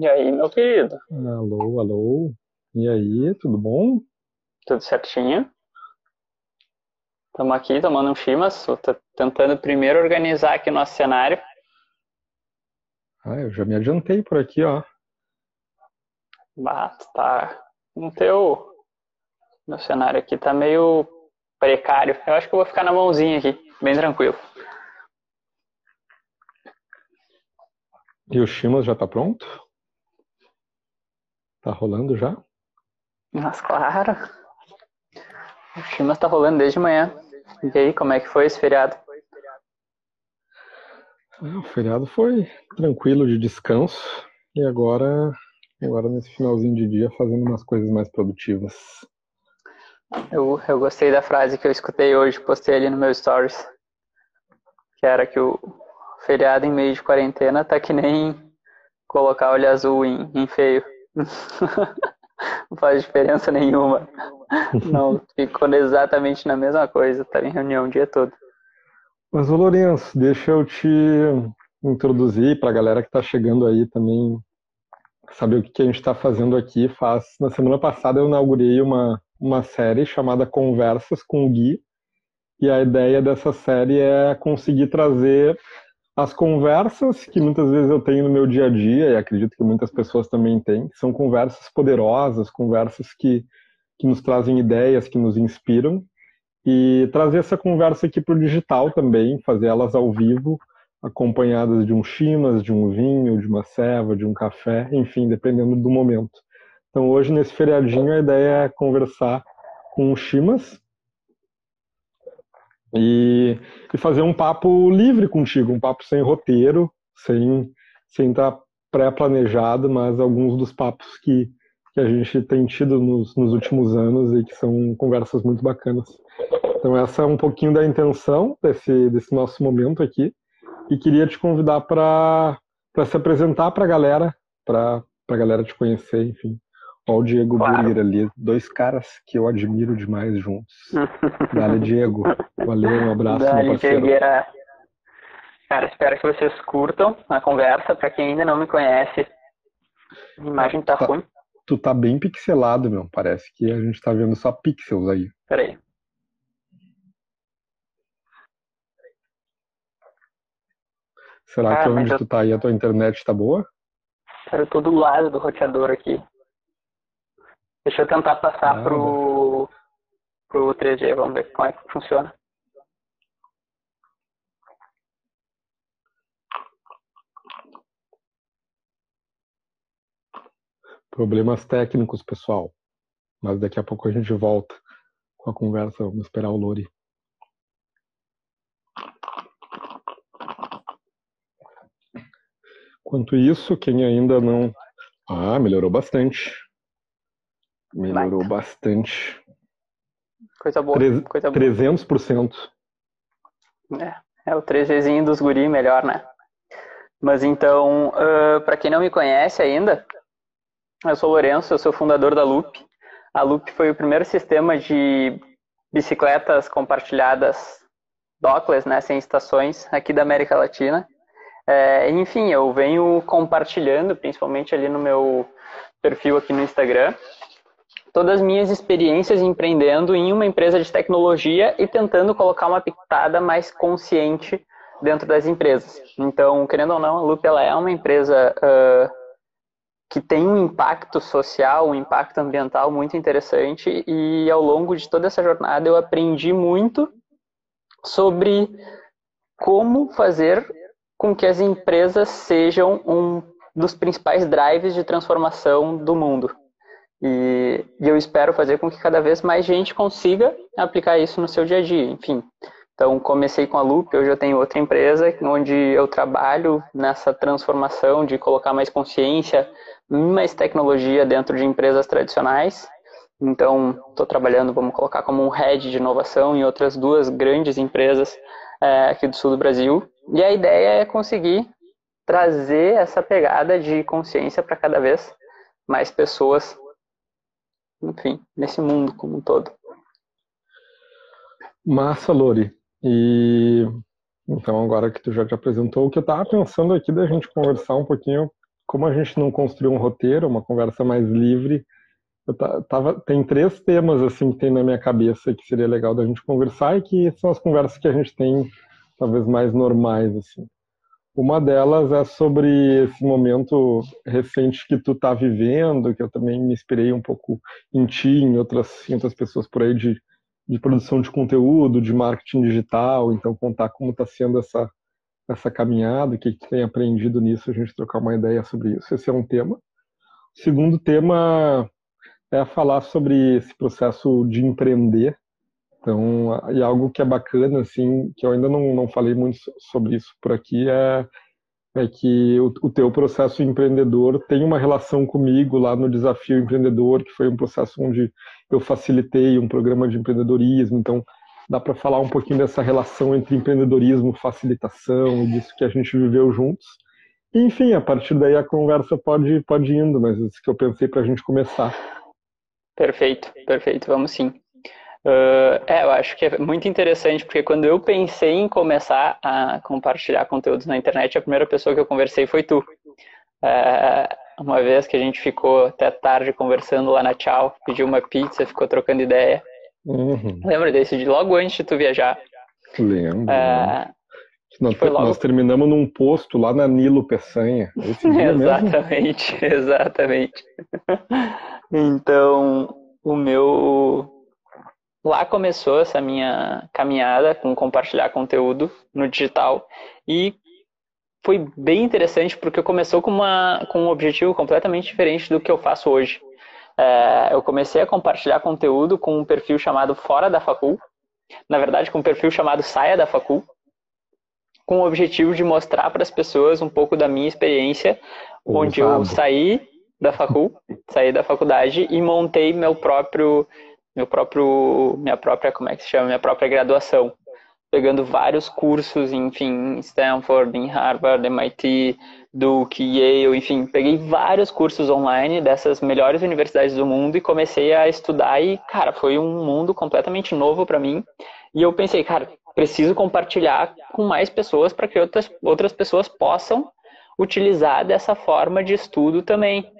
E aí, meu querido? Alô, alô. E aí, tudo bom? Tudo certinho? Estamos aqui tomando um chimas, tô tentando primeiro organizar aqui nosso cenário. Ah, eu já me adiantei por aqui, ó. Bah, tá. No teu. Meu cenário aqui tá meio precário. Eu acho que eu vou ficar na mãozinha aqui, bem tranquilo. E o Chimas já tá pronto? Tá rolando já? Mas claro. O Chimas tá rolando desde manhã. E aí, como é que foi esse feriado? Ah, o feriado foi tranquilo de descanso. E agora, agora nesse finalzinho de dia, fazendo umas coisas mais produtivas. Eu, eu gostei da frase que eu escutei hoje, postei ali no meu stories. Que era que o feriado em meio de quarentena tá que nem colocar olho azul em, em feio. Não faz diferença nenhuma. Não, ficou exatamente na mesma coisa, tá em reunião o dia todo. Mas, ô Lourenço, deixa eu te introduzir para a galera que está chegando aí também saber o que a gente está fazendo aqui. Faz na semana passada eu inaugurei uma uma série chamada Conversas com o Gui e a ideia dessa série é conseguir trazer as conversas que muitas vezes eu tenho no meu dia a dia, e acredito que muitas pessoas também têm, são conversas poderosas, conversas que, que nos trazem ideias, que nos inspiram, e trazer essa conversa aqui para o digital também, fazer elas ao vivo, acompanhadas de um chimas, de um vinho, de uma ceva, de um café, enfim, dependendo do momento. Então hoje, nesse feriadinho, a ideia é conversar com o chimas, e, e fazer um papo livre contigo, um papo sem roteiro, sem sem estar tá pré-planejado, mas alguns dos papos que, que a gente tem tido nos, nos últimos anos e que são conversas muito bacanas. Então essa é um pouquinho da intenção desse, desse nosso momento aqui e queria te convidar para se apresentar para a galera, para a galera te conhecer, enfim. Olha o Diego claro. Ali, dois caras que eu admiro demais juntos. Dale, Diego. Valeu, um abraço, Dale. Diegueira. Cara, espero que vocês curtam a conversa. Para quem ainda não me conhece, a imagem tá, tá ruim. Tu tá bem pixelado, meu. Parece que a gente tá vendo só pixels aí. Peraí. Será ah, que onde eu... tu tá aí a tua internet tá boa? Eu tô do lado do roteador aqui. Deixa eu tentar passar ah, pro, pro 3G, vamos ver como é que funciona. Problemas técnicos, pessoal. Mas daqui a pouco a gente volta com a conversa. Vamos esperar o Lori. Enquanto isso, quem ainda não. Ah, melhorou bastante. Melhorou bastante. Coisa boa. Tre coisa boa. 300%. É, é o 3Gzinho dos guri melhor, né? Mas então, uh, para quem não me conhece ainda, eu sou o Lourenço, eu sou fundador da Loop. A Loop foi o primeiro sistema de bicicletas compartilhadas dockless, né, sem estações, aqui da América Latina. É, enfim, eu venho compartilhando, principalmente ali no meu perfil aqui no Instagram, todas as minhas experiências empreendendo em uma empresa de tecnologia e tentando colocar uma pitada mais consciente dentro das empresas. Então, querendo ou não, a Loop ela é uma empresa uh, que tem um impacto social, um impacto ambiental muito interessante e ao longo de toda essa jornada eu aprendi muito sobre como fazer com que as empresas sejam um dos principais drives de transformação do mundo. E, e, eu espero fazer com que cada vez mais gente consiga aplicar isso no seu dia a dia, enfim. Então, comecei com a Loop, hoje eu tenho outra empresa onde eu trabalho nessa transformação de colocar mais consciência, mais tecnologia dentro de empresas tradicionais. Então, estou trabalhando, vamos colocar como um head de inovação em outras duas grandes empresas é, aqui do sul do Brasil. E a ideia é conseguir trazer essa pegada de consciência para cada vez mais pessoas enfim, nesse mundo como um todo. Massa, Lori. E então agora que tu já te apresentou, o que eu estava pensando aqui da gente conversar um pouquinho, como a gente não construiu um roteiro, uma conversa mais livre, tava, tem três temas assim que tem na minha cabeça que seria legal da gente conversar e que são as conversas que a gente tem talvez mais normais assim. Uma delas é sobre esse momento recente que tu tá vivendo, que eu também me inspirei um pouco em ti, em outras, em outras pessoas por aí de, de produção de conteúdo, de marketing digital, então contar como está sendo essa, essa caminhada, o que, que tu tem aprendido nisso, a gente trocar uma ideia sobre isso. Esse é um tema. O segundo tema é falar sobre esse processo de empreender. Então, e algo que é bacana, assim, que eu ainda não, não falei muito sobre isso por aqui, é, é que o, o teu processo empreendedor tem uma relação comigo lá no Desafio Empreendedor, que foi um processo onde eu facilitei um programa de empreendedorismo. Então, dá para falar um pouquinho dessa relação entre empreendedorismo, facilitação, disso que a gente viveu juntos. enfim, a partir daí a conversa pode, pode indo, mas isso que eu pensei para a gente começar. Perfeito, perfeito, vamos sim. Uh, é, eu acho que é muito interessante, porque quando eu pensei em começar a compartilhar conteúdos na internet, a primeira pessoa que eu conversei foi tu. Uh, uma vez que a gente ficou até tarde conversando lá na Tchau, pediu uma pizza, ficou trocando ideia. Uhum. Lembra desse de logo antes de tu viajar? Lembro. Uh, nós, logo... nós, terminamos num posto lá na Nilo Peçanha. exatamente, mesmo. exatamente. então, o meu. Lá começou essa minha caminhada com compartilhar conteúdo no digital e foi bem interessante porque começou com, uma, com um objetivo completamente diferente do que eu faço hoje. É, eu comecei a compartilhar conteúdo com um perfil chamado Fora da Facul, na verdade com um perfil chamado Saia da Facul, com o objetivo de mostrar para as pessoas um pouco da minha experiência, onde eu saí da facul, saí da faculdade e montei meu próprio meu próprio minha própria como é que se chama? Minha própria graduação. Pegando vários cursos enfim em Stanford em Harvard MIT Duke Yale enfim peguei vários cursos online dessas melhores universidades do mundo e comecei a estudar e cara foi um mundo completamente novo para mim. E eu pensei cara preciso compartilhar com mais pessoas para que outras, outras pessoas possam utilizar dessa forma de estudo também,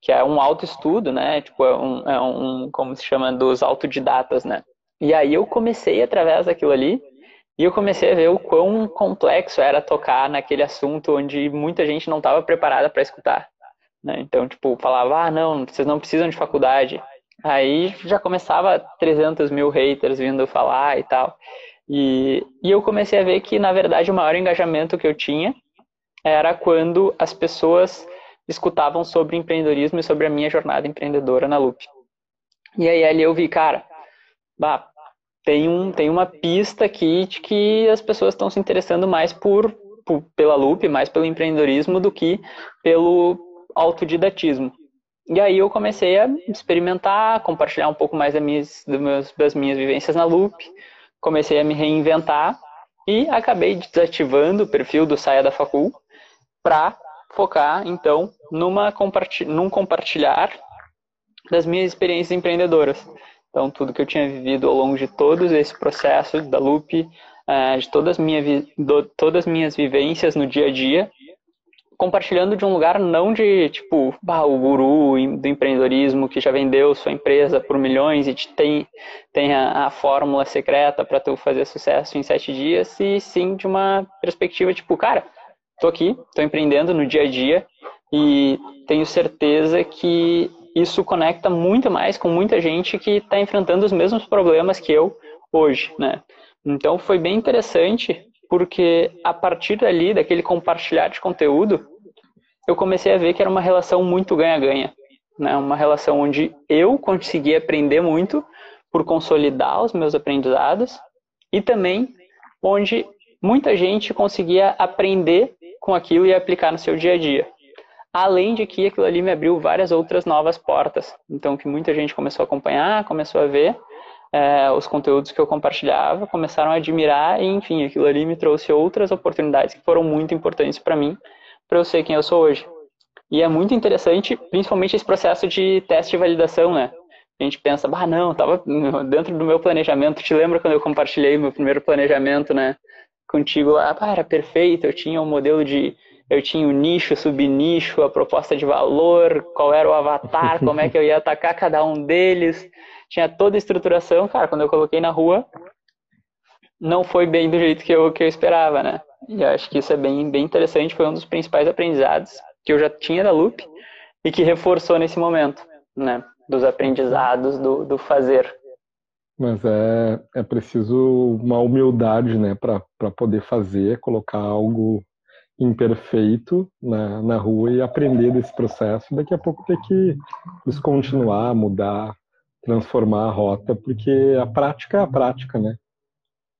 que é um autoestudo, né? Tipo, é um, é um, como se chama, dos autodidatas, né? E aí eu comecei através daquilo ali e eu comecei a ver o quão complexo era tocar naquele assunto onde muita gente não estava preparada para escutar. Né? Então, tipo, falava, ah, não, vocês não precisam de faculdade. Aí já começava 300 mil haters vindo falar e tal. E, e eu comecei a ver que, na verdade, o maior engajamento que eu tinha era quando as pessoas escutavam sobre empreendedorismo e sobre a minha jornada empreendedora na Loop. E aí ali eu vi, cara, bah, tem, um, tem uma pista aqui de que as pessoas estão se interessando mais por, por, pela Loop, mais pelo empreendedorismo do que pelo autodidatismo. E aí eu comecei a experimentar, compartilhar um pouco mais das minhas, das minhas vivências na Loop, comecei a me reinventar e acabei desativando o perfil do Saia da Facul para focar, então, numa compartilh num compartilhar das minhas experiências empreendedoras. Então, tudo que eu tinha vivido ao longo de todo esse processo da Loop, eh, de todas, minha, todas as minhas vivências no dia a dia, compartilhando de um lugar não de tipo bah, o guru do empreendedorismo que já vendeu sua empresa por milhões e te tem, tem a, a fórmula secreta para tu fazer sucesso em sete dias, e sim de uma perspectiva tipo, cara, tô aqui, tô empreendendo no dia a dia e tenho certeza que isso conecta muito mais com muita gente que está enfrentando os mesmos problemas que eu hoje, né? Então foi bem interessante porque a partir dali, daquele compartilhar de conteúdo, eu comecei a ver que era uma relação muito ganha-ganha. Né? Uma relação onde eu conseguia aprender muito por consolidar os meus aprendizados e também onde muita gente conseguia aprender com aquilo e aplicar no seu dia a dia. Além de que aquilo ali me abriu várias outras novas portas. Então, que muita gente começou a acompanhar, começou a ver é, os conteúdos que eu compartilhava, começaram a admirar e, enfim, aquilo ali me trouxe outras oportunidades que foram muito importantes para mim, para eu ser quem eu sou hoje. E é muito interessante, principalmente esse processo de teste e validação, né? A gente pensa, ah, não, estava dentro do meu planejamento. Te lembra quando eu compartilhei meu primeiro planejamento, né? Contigo lá, ah, era perfeito, eu tinha um modelo de, eu tinha o nicho, o subnicho, a proposta de valor, qual era o avatar, como é que eu ia atacar cada um deles. Tinha toda a estruturação, cara, quando eu coloquei na rua, não foi bem do jeito que eu, que eu esperava, né? E eu acho que isso é bem, bem interessante, foi um dos principais aprendizados que eu já tinha da Loop e que reforçou nesse momento, né? Dos aprendizados, do, do fazer. Mas é, é preciso uma humildade, né, para poder fazer, colocar algo imperfeito na, na rua e aprender desse processo. Daqui a pouco ter que descontinuar, mudar, transformar a rota, porque a prática é a prática, né?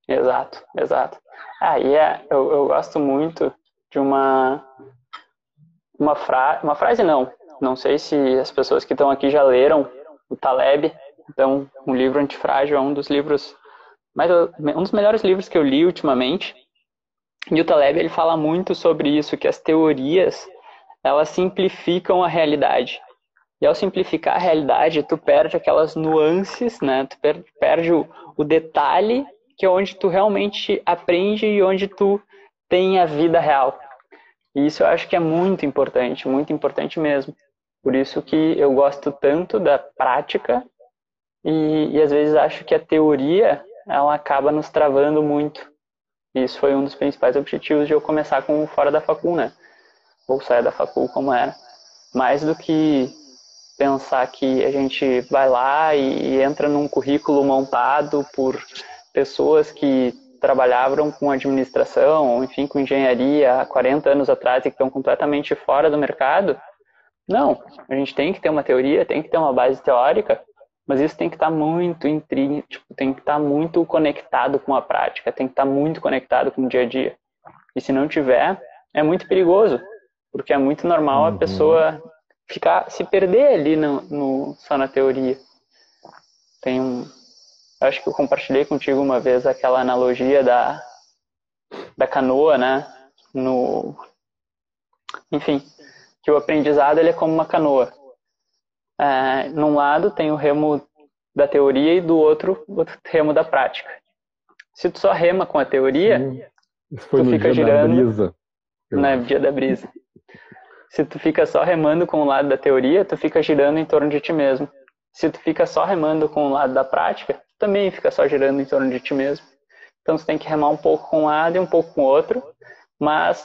Exato, exato. Aí ah, é, eu, eu gosto muito de uma uma, fra uma frase não, não sei se as pessoas que estão aqui já leram o Taleb, então um livro antifrágil é um dos livros mais um dos melhores livros que eu li ultimamente. E o Taleb ele fala muito sobre isso, que as teorias elas simplificam a realidade. E ao simplificar a realidade, tu perde aquelas nuances, né? Tu perde o, o detalhe que é onde tu realmente aprende e onde tu tem a vida real. E isso eu acho que é muito importante, muito importante mesmo. Por isso que eu gosto tanto da prática e, e às vezes acho que a teoria ela acaba nos travando muito. Isso foi um dos principais objetivos de eu começar com Fora da Facul, né? Ou sair da Facul como era. Mais do que pensar que a gente vai lá e entra num currículo montado por pessoas que trabalhavam com administração, enfim, com engenharia há 40 anos atrás e que estão completamente fora do mercado. Não, a gente tem que ter uma teoria, tem que ter uma base teórica, mas isso tem que estar muito tipo, tem que estar muito conectado com a prática, tem que estar muito conectado com o dia a dia. E se não tiver, é muito perigoso, porque é muito normal a uhum. pessoa ficar se perder ali no, no, só na teoria. Tem um, acho que eu compartilhei contigo uma vez aquela analogia da, da canoa, né? No, enfim, que o aprendizado ele é como uma canoa. É, num lado tem o remo da teoria e do outro o remo da prática. Se tu só rema com a teoria, Sim. Isso foi tu no fica dia girando da brisa. Na dia da brisa. Se tu fica só remando com o lado da teoria, tu fica girando em torno de ti mesmo. Se tu fica só remando com o lado da prática, também fica só girando em torno de ti mesmo. Então você tem que remar um pouco com um lado e um pouco com o outro, mas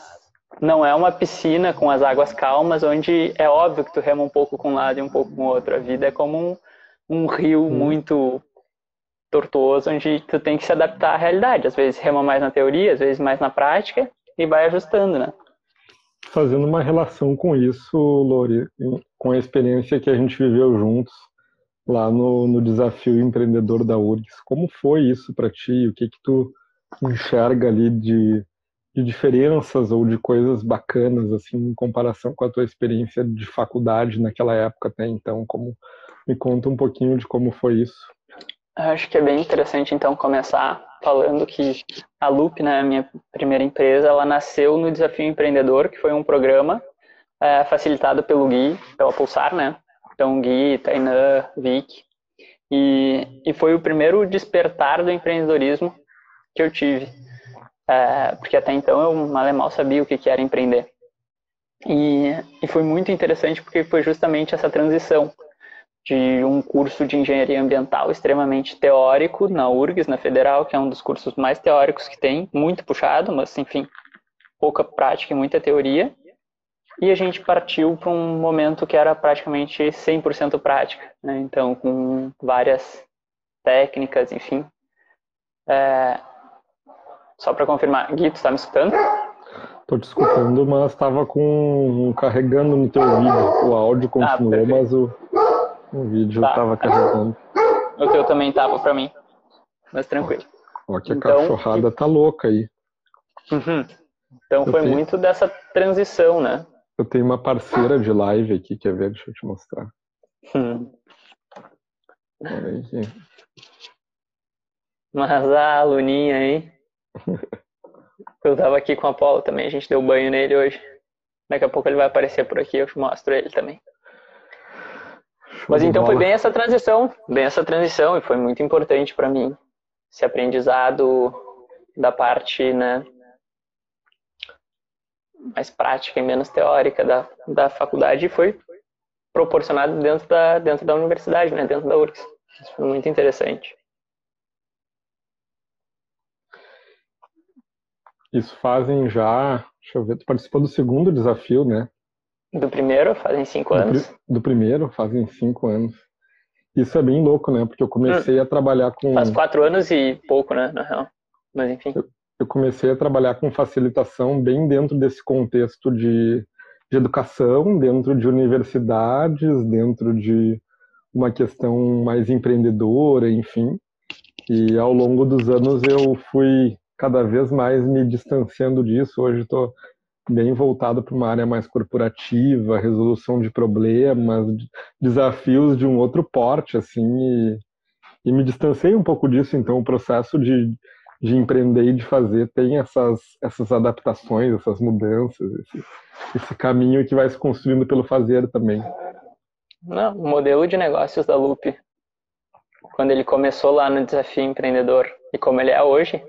não é uma piscina com as águas calmas, onde é óbvio que tu rema um pouco com um lado e um pouco com o outro. A vida é como um, um rio hum. muito tortuoso, onde tu tem que se adaptar à realidade. Às vezes rema mais na teoria, às vezes mais na prática, e vai ajustando, né? Fazendo uma relação com isso, Lori, com a experiência que a gente viveu juntos, lá no, no desafio empreendedor da URGS. Como foi isso para ti? O que que tu enxerga ali de, de diferenças ou de coisas bacanas assim em comparação com a tua experiência de faculdade naquela época até então? Como me conta um pouquinho de como foi isso? Acho que é bem interessante então começar falando que a Loop, né, minha primeira empresa, ela nasceu no Desafio Empreendedor, que foi um programa é, facilitado pelo Gui, pela Pulsar, né, então, Gui, Tainã, Vic. E, e foi o primeiro despertar do empreendedorismo que eu tive. É, porque até então eu mal mal sabia o que, era empreender. E, e foi muito interessante porque foi justamente essa transição de um curso de engenharia ambiental extremamente teórico na URGS, na Federal, que é um dos cursos mais teóricos que tem, muito puxado, mas enfim, pouca prática e muita teoria, e a gente partiu para um momento que era praticamente 100% prática, né? então com várias técnicas, enfim. É... Só para confirmar, Gui, tu está me escutando? Estou te escutando, mas estava com carregando no teu vídeo. O áudio ah, continuou, ah, mas o, o vídeo estava tá. carregando. O teu também estava para mim, mas tranquilo. Ó, que a então, cachorrada tá louca aí. Uhum. Então Eu foi tenho... muito dessa transição, né? Eu tenho uma parceira de live aqui, quer ver? Deixa eu te mostrar. Hum. Aí. Mas a aluninha aí. eu tava aqui com a Paula também, a gente deu banho nele hoje. Daqui a pouco ele vai aparecer por aqui, eu te mostro ele também. Show Mas então foi bem essa transição, bem essa transição, e foi muito importante para mim. Esse aprendizado da parte, né, mais prática e menos teórica da, da faculdade foi proporcionado dentro da, dentro da universidade, né, dentro da URGS. Isso foi muito interessante. Isso fazem já, deixa eu ver, tu participou do segundo desafio, né? Do primeiro, fazem cinco anos. Do, do primeiro, fazem cinco anos. Isso é bem louco, né? Porque eu comecei hum. a trabalhar com. Faz quatro anos e pouco, né? Na real. Mas enfim. Eu, eu comecei a trabalhar com facilitação bem dentro desse contexto de, de educação, dentro de universidades, dentro de uma questão mais empreendedora, enfim. E ao longo dos anos eu fui cada vez mais me distanciando disso. Hoje estou bem voltado para uma área mais corporativa, resolução de problemas, desafios de um outro porte, assim, e, e me distanciei um pouco disso. Então, o processo de, de empreender e de fazer tem essas, essas adaptações, essas mudanças, esse, esse caminho que vai se construindo pelo fazer também. Não, o modelo de negócios da Loop, quando ele começou lá no Desafio Empreendedor e como ele é hoje,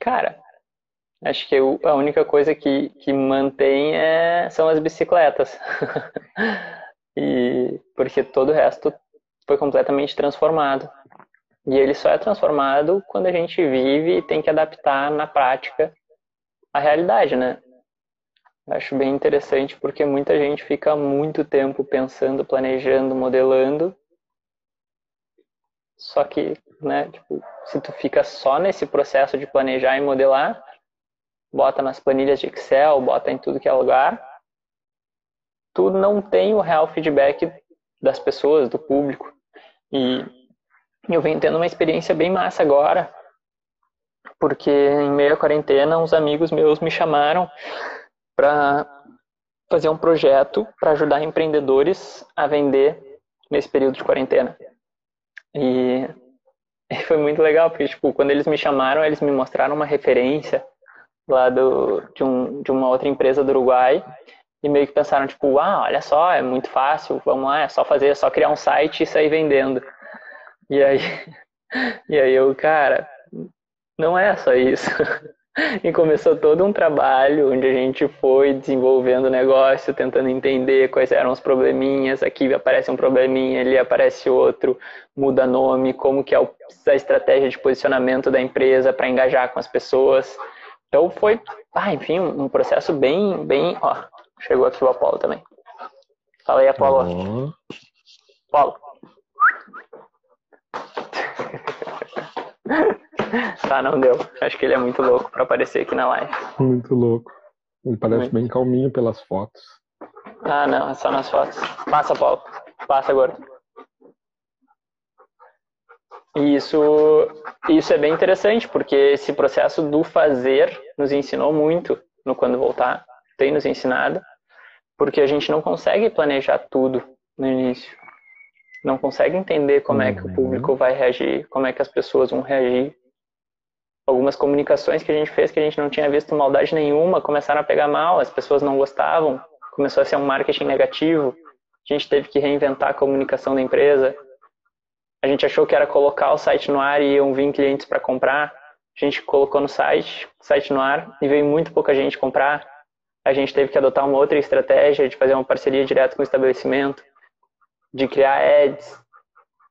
cara, acho que a única coisa que, que mantém é, são as bicicletas. e porque todo o resto foi completamente transformado. E ele só é transformado quando a gente vive e tem que adaptar na prática a realidade, né? Acho bem interessante porque muita gente fica muito tempo pensando, planejando, modelando. Só que, né, tipo, se tu fica só nesse processo de planejar e modelar, bota nas planilhas de Excel, bota em tudo que é lugar, tu não tem o real feedback das pessoas, do público. E eu venho tendo uma experiência bem massa agora, porque em meio à quarentena, uns amigos meus me chamaram para fazer um projeto para ajudar empreendedores a vender nesse período de quarentena. E foi muito legal, porque tipo, quando eles me chamaram, eles me mostraram uma referência lá do, de, um, de uma outra empresa do Uruguai e meio que pensaram, tipo, ah, olha só, é muito fácil, vamos lá, é só fazer, é só criar um site e sair vendendo. E aí, e aí eu, cara, não é só isso. E começou todo um trabalho onde a gente foi desenvolvendo o negócio, tentando entender quais eram os probleminhas. Aqui aparece um probleminha, ali aparece outro, muda nome, como que é a estratégia de posicionamento da empresa para engajar com as pessoas. Então foi, ah, enfim, um processo bem, bem, ó, chegou aqui o Apolo também. Fala aí, Apolo. Uhum. Apolo. tá, não deu. Acho que ele é muito louco para aparecer aqui na live. Muito louco. Ele parece muito. bem calminho pelas fotos. Ah, não, é só nas fotos. Passa, Paulo. Passa agora. isso, isso é bem interessante, porque esse processo do fazer nos ensinou muito no Quando Voltar. Tem nos ensinado, porque a gente não consegue planejar tudo no início. Não consegue entender como uhum. é que o uhum. público vai reagir, como é que as pessoas vão reagir algumas comunicações que a gente fez que a gente não tinha visto maldade nenhuma começaram a pegar mal, as pessoas não gostavam, começou a ser um marketing negativo, a gente teve que reinventar a comunicação da empresa. A gente achou que era colocar o site no ar e iam vir clientes para comprar. A gente colocou no site, site no ar, e veio muito pouca gente comprar. A gente teve que adotar uma outra estratégia de fazer uma parceria direto com o estabelecimento, de criar ads.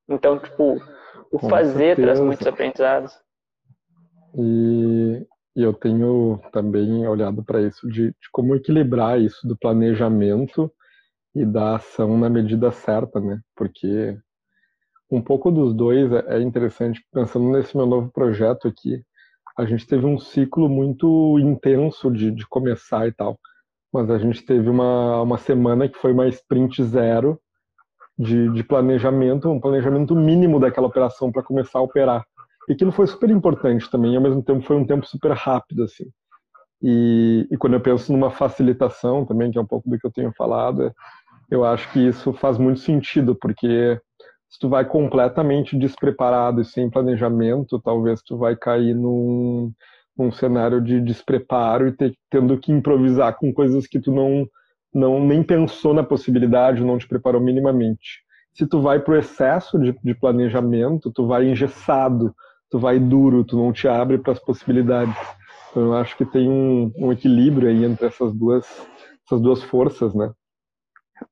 Então, tipo, o com fazer certeza. traz muitos aprendizados. E, eu tenho também olhado para isso de, de, como equilibrar isso do planejamento e da ação na medida certa, né? Porque um pouco dos dois é, é interessante. Pensando nesse meu novo projeto aqui, a gente teve um ciclo muito intenso de, de começar e tal. Mas a gente teve uma, uma semana que foi uma sprint zero de, de planejamento, um planejamento mínimo daquela operação para começar a operar. E aquilo foi super importante também, ao mesmo tempo foi um tempo super rápido, assim. E, e, quando eu penso numa facilitação também, que é um pouco do que eu tenho falado, eu acho que isso faz muito sentido, porque se tu vai completamente despreparado e sem planejamento, talvez tu vai cair num, num cenário de despreparo e ter, tendo que improvisar com coisas que tu não, não nem pensou na possibilidade, não te preparou minimamente. Se tu vai pro excesso de, de planejamento, tu vai engessado, tu vai duro, tu não te abre para as possibilidades. Então, eu acho que tem um, um equilíbrio aí entre essas duas, essas duas forças, né?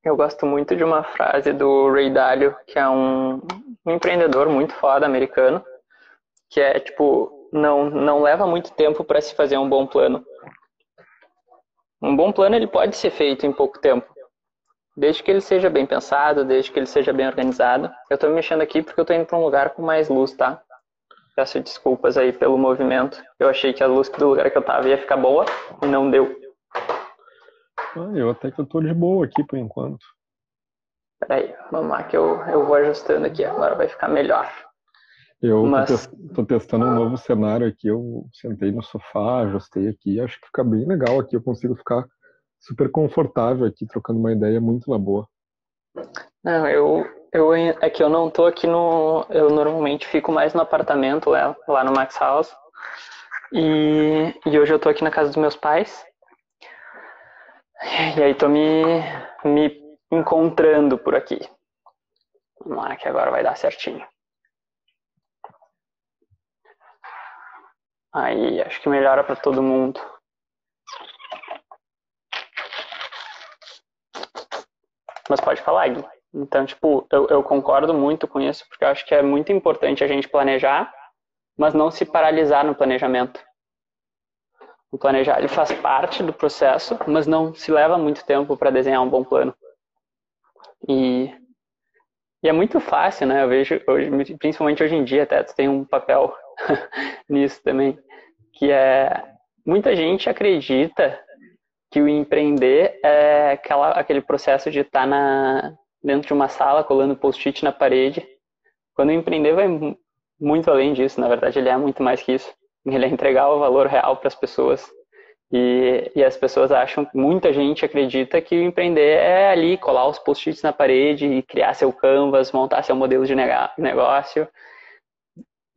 Eu gosto muito de uma frase do Ray Dalio, que é um, um empreendedor muito foda americano, que é tipo, não, não leva muito tempo para se fazer um bom plano. Um bom plano ele pode ser feito em pouco tempo, desde que ele seja bem pensado, desde que ele seja bem organizado. Eu estou me mexendo aqui porque eu estou indo para um lugar com mais luz, tá? Peço desculpas aí pelo movimento. Eu achei que a luz do lugar que eu tava ia ficar boa e não deu. Ah, eu até que eu tô de boa aqui por enquanto. Peraí, vamos lá que eu, eu vou ajustando aqui, agora vai ficar melhor. Eu Mas... tô, testando um novo cenário aqui, eu sentei no sofá, ajustei aqui, acho que fica bem legal aqui, eu consigo ficar super confortável aqui, trocando uma ideia muito na boa. Não, eu, eu, é que eu não tô aqui no. Eu normalmente fico mais no apartamento lá, lá no Max House. E, e hoje eu tô aqui na casa dos meus pais. E aí tô me, me encontrando por aqui. Vamos lá, que agora vai dar certinho. Aí, acho que melhora para todo mundo. Mas pode falar, Gui. Então, tipo, eu, eu concordo muito com isso, porque eu acho que é muito importante a gente planejar, mas não se paralisar no planejamento. O planejar ele faz parte do processo, mas não se leva muito tempo para desenhar um bom plano. E, e, é muito fácil, né? Eu vejo, hoje, principalmente hoje em dia, até tu tem um papel nisso também, que é muita gente acredita que o empreender é aquela, aquele processo de estar tá na, dentro de uma sala colando post-it na parede. Quando empreender vai muito além disso, na verdade ele é muito mais que isso. Ele é entregar o valor real para as pessoas. E, e, as pessoas acham, muita gente acredita que empreender é ali colar os post-its na parede e criar seu canvas, montar seu modelo de negócio.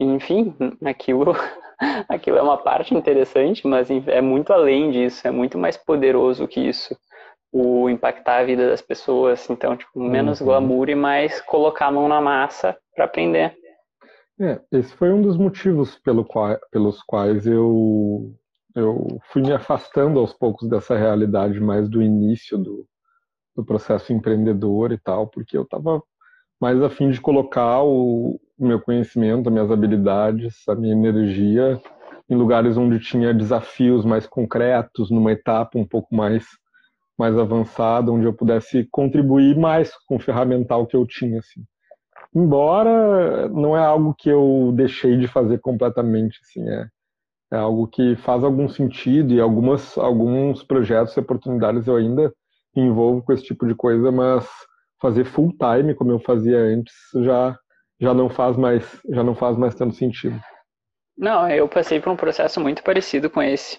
Enfim, aquilo, aquilo é uma parte interessante, mas é muito além disso, é muito mais poderoso que isso. O impactar a vida das pessoas, então, tipo, menos uhum. glamour e mais colocar a mão na massa para aprender. É, esse foi um dos motivos pelo qual, pelos quais eu, eu fui me afastando aos poucos dessa realidade mais do início do, do processo empreendedor e tal, porque eu estava mais a fim de colocar o, o meu conhecimento, as minhas habilidades, a minha energia em lugares onde tinha desafios mais concretos, numa etapa um pouco mais mais avançada, onde eu pudesse contribuir mais com o ferramental que eu tinha, assim embora não é algo que eu deixei de fazer completamente, assim, é, é algo que faz algum sentido e algumas, alguns projetos e oportunidades eu ainda envolvo com esse tipo de coisa, mas fazer full time como eu fazia antes já já não faz mais já não faz mais tanto sentido. Não, eu passei por um processo muito parecido com esse,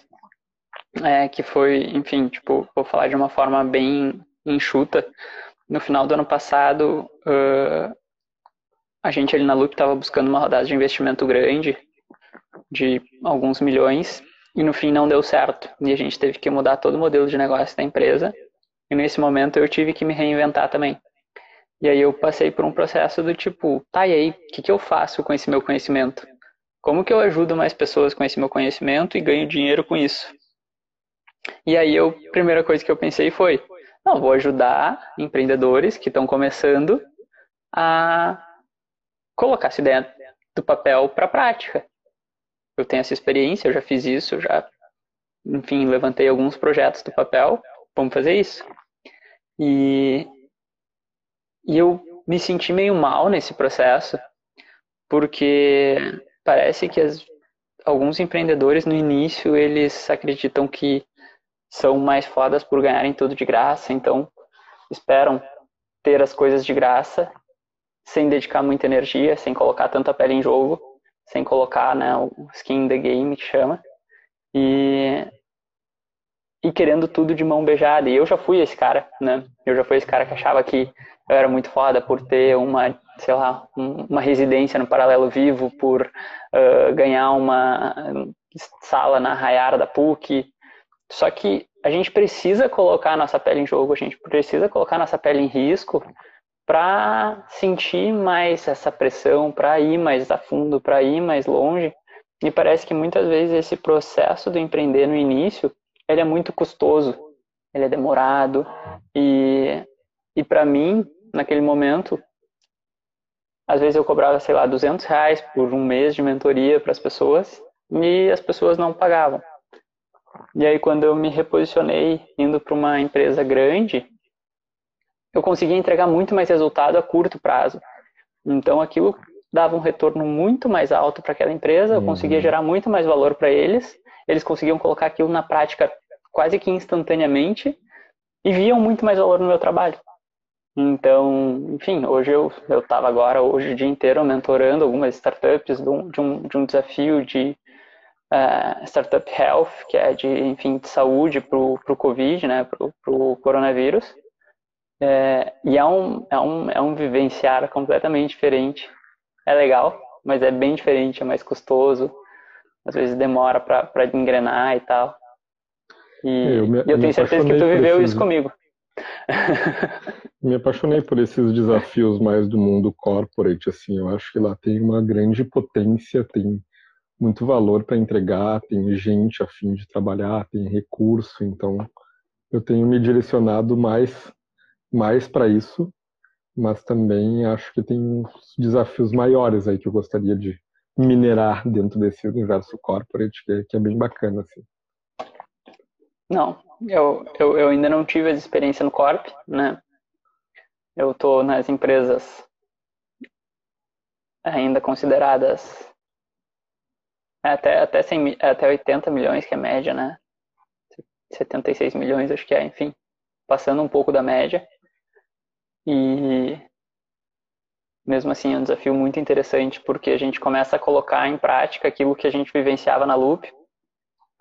é, que foi, enfim, tipo, vou falar de uma forma bem enxuta. No final do ano passado, uh, a gente ali na Loop estava buscando uma rodada de investimento grande, de alguns milhões, e no fim não deu certo. E a gente teve que mudar todo o modelo de negócio da empresa. E nesse momento eu tive que me reinventar também. E aí eu passei por um processo do tipo, tá, e aí, o que, que eu faço com esse meu conhecimento? Como que eu ajudo mais pessoas com esse meu conhecimento e ganho dinheiro com isso? E aí eu, a primeira coisa que eu pensei foi, não, vou ajudar empreendedores que estão começando a colocar essa ideia do papel para a prática. Eu tenho essa experiência, eu já fiz isso, já, enfim, levantei alguns projetos do papel, vamos fazer isso. E, e eu me senti meio mal nesse processo, porque parece que as, alguns empreendedores no início eles acreditam que são mais fodas por ganharem tudo de graça, então esperam ter as coisas de graça sem dedicar muita energia, sem colocar tanta pele em jogo, sem colocar né, o skin in the game que chama. E, e querendo tudo de mão beijada. E eu já fui esse cara, né? Eu já fui esse cara que achava que eu era muito foda por ter uma, sei lá, uma residência no Paralelo Vivo, por uh, ganhar uma sala na Rayara da PUC. Só que a gente precisa colocar a nossa pele em jogo, a gente precisa colocar a nossa pele em risco para sentir mais essa pressão, para ir mais a fundo, para ir mais longe. me parece que muitas vezes esse processo do empreender no início, ele é muito custoso, ele é demorado e e para mim, naquele momento, às vezes eu cobrava, sei lá, 200 reais por um mês de mentoria para as pessoas e as pessoas não pagavam. E aí quando eu me reposicionei indo para uma empresa grande, eu conseguia entregar muito mais resultado a curto prazo. Então aquilo dava um retorno muito mais alto para aquela empresa, eu conseguia uhum. gerar muito mais valor para eles, eles conseguiam colocar aquilo na prática quase que instantaneamente e viam muito mais valor no meu trabalho. Então, enfim, hoje eu eu estava agora hoje o dia inteiro mentorando algumas startups de um, de um, de um desafio de uh, startup health, que é de enfim de saúde para o covid, né, para o coronavírus. É, e é um, é, um, é um vivenciar completamente diferente. É legal, mas é bem diferente, é mais custoso. Às vezes demora para engrenar e tal. E eu, me, e eu tenho certeza que tu viveu isso comigo. Me apaixonei por esses desafios mais do mundo corporate, assim, eu acho que lá tem uma grande potência, tem muito valor para entregar, tem gente a fim de trabalhar, tem recurso, então eu tenho me direcionado mais mais para isso, mas também acho que tem uns desafios maiores aí que eu gostaria de minerar dentro desse universo corporate, que é, que é bem bacana, assim. Não, eu, eu, eu ainda não tive essa experiência no Corp, né? Eu estou nas empresas ainda consideradas até, até, 100, até 80 milhões, que é média, né? 76 milhões, acho que é, enfim, passando um pouco da média. E mesmo assim é um desafio muito interessante, porque a gente começa a colocar em prática aquilo que a gente vivenciava na Loop,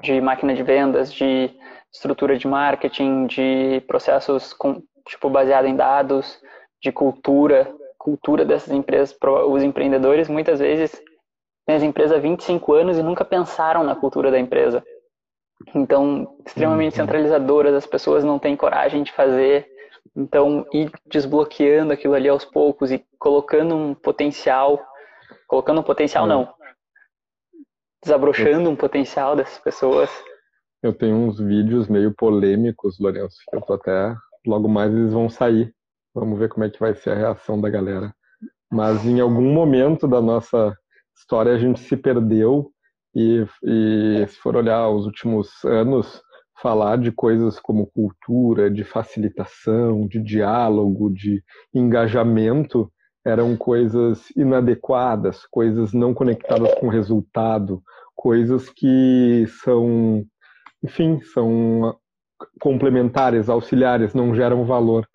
de máquina de vendas, de estrutura de marketing, de processos com, tipo baseado em dados, de cultura, cultura dessas empresas, os empreendedores muitas vezes têm as empresas há 25 anos e nunca pensaram na cultura da empresa. Então, extremamente uhum. centralizadoras, as pessoas não têm coragem de fazer. Então, ir desbloqueando aquilo ali aos poucos e colocando um potencial, colocando um potencial não, desabrochando um potencial dessas pessoas eu tenho uns vídeos meio polêmicos, Lourenço, que eu tô até. Logo mais eles vão sair. Vamos ver como é que vai ser a reação da galera. Mas em algum momento da nossa história a gente se perdeu e, e se for olhar os últimos anos, falar de coisas como cultura, de facilitação, de diálogo, de engajamento, eram coisas inadequadas, coisas não conectadas com resultado, coisas que são enfim, são complementares, auxiliares, não geram valor.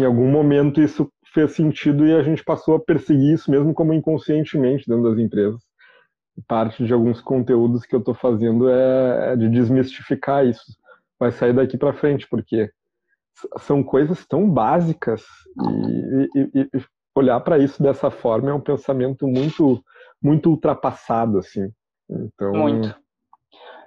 Em algum momento isso fez sentido e a gente passou a perseguir isso mesmo como inconscientemente dentro das empresas. Parte de alguns conteúdos que eu estou fazendo é, é de desmistificar isso. Vai sair daqui para frente, porque são coisas tão básicas e, e, e olhar para isso dessa forma é um pensamento muito muito ultrapassado assim. Então, muito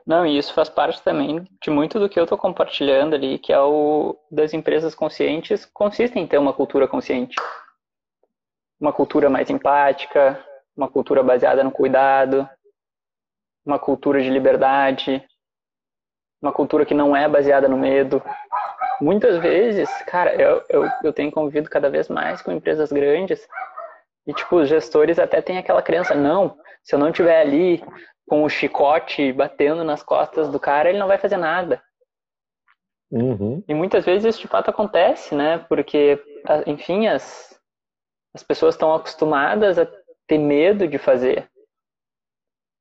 não, e isso faz parte também de muito do que eu estou compartilhando ali, que é o das empresas conscientes, consiste em ter uma cultura consciente. Uma cultura mais empática, uma cultura baseada no cuidado, uma cultura de liberdade, uma cultura que não é baseada no medo. Muitas vezes, cara, eu, eu, eu tenho convivido cada vez mais com empresas grandes e, tipo, os gestores até têm aquela crença, não, se eu não estiver ali com o chicote batendo nas costas do cara, ele não vai fazer nada. Uhum. E muitas vezes isso de fato acontece, né? Porque, enfim, as, as pessoas estão acostumadas a ter medo de fazer.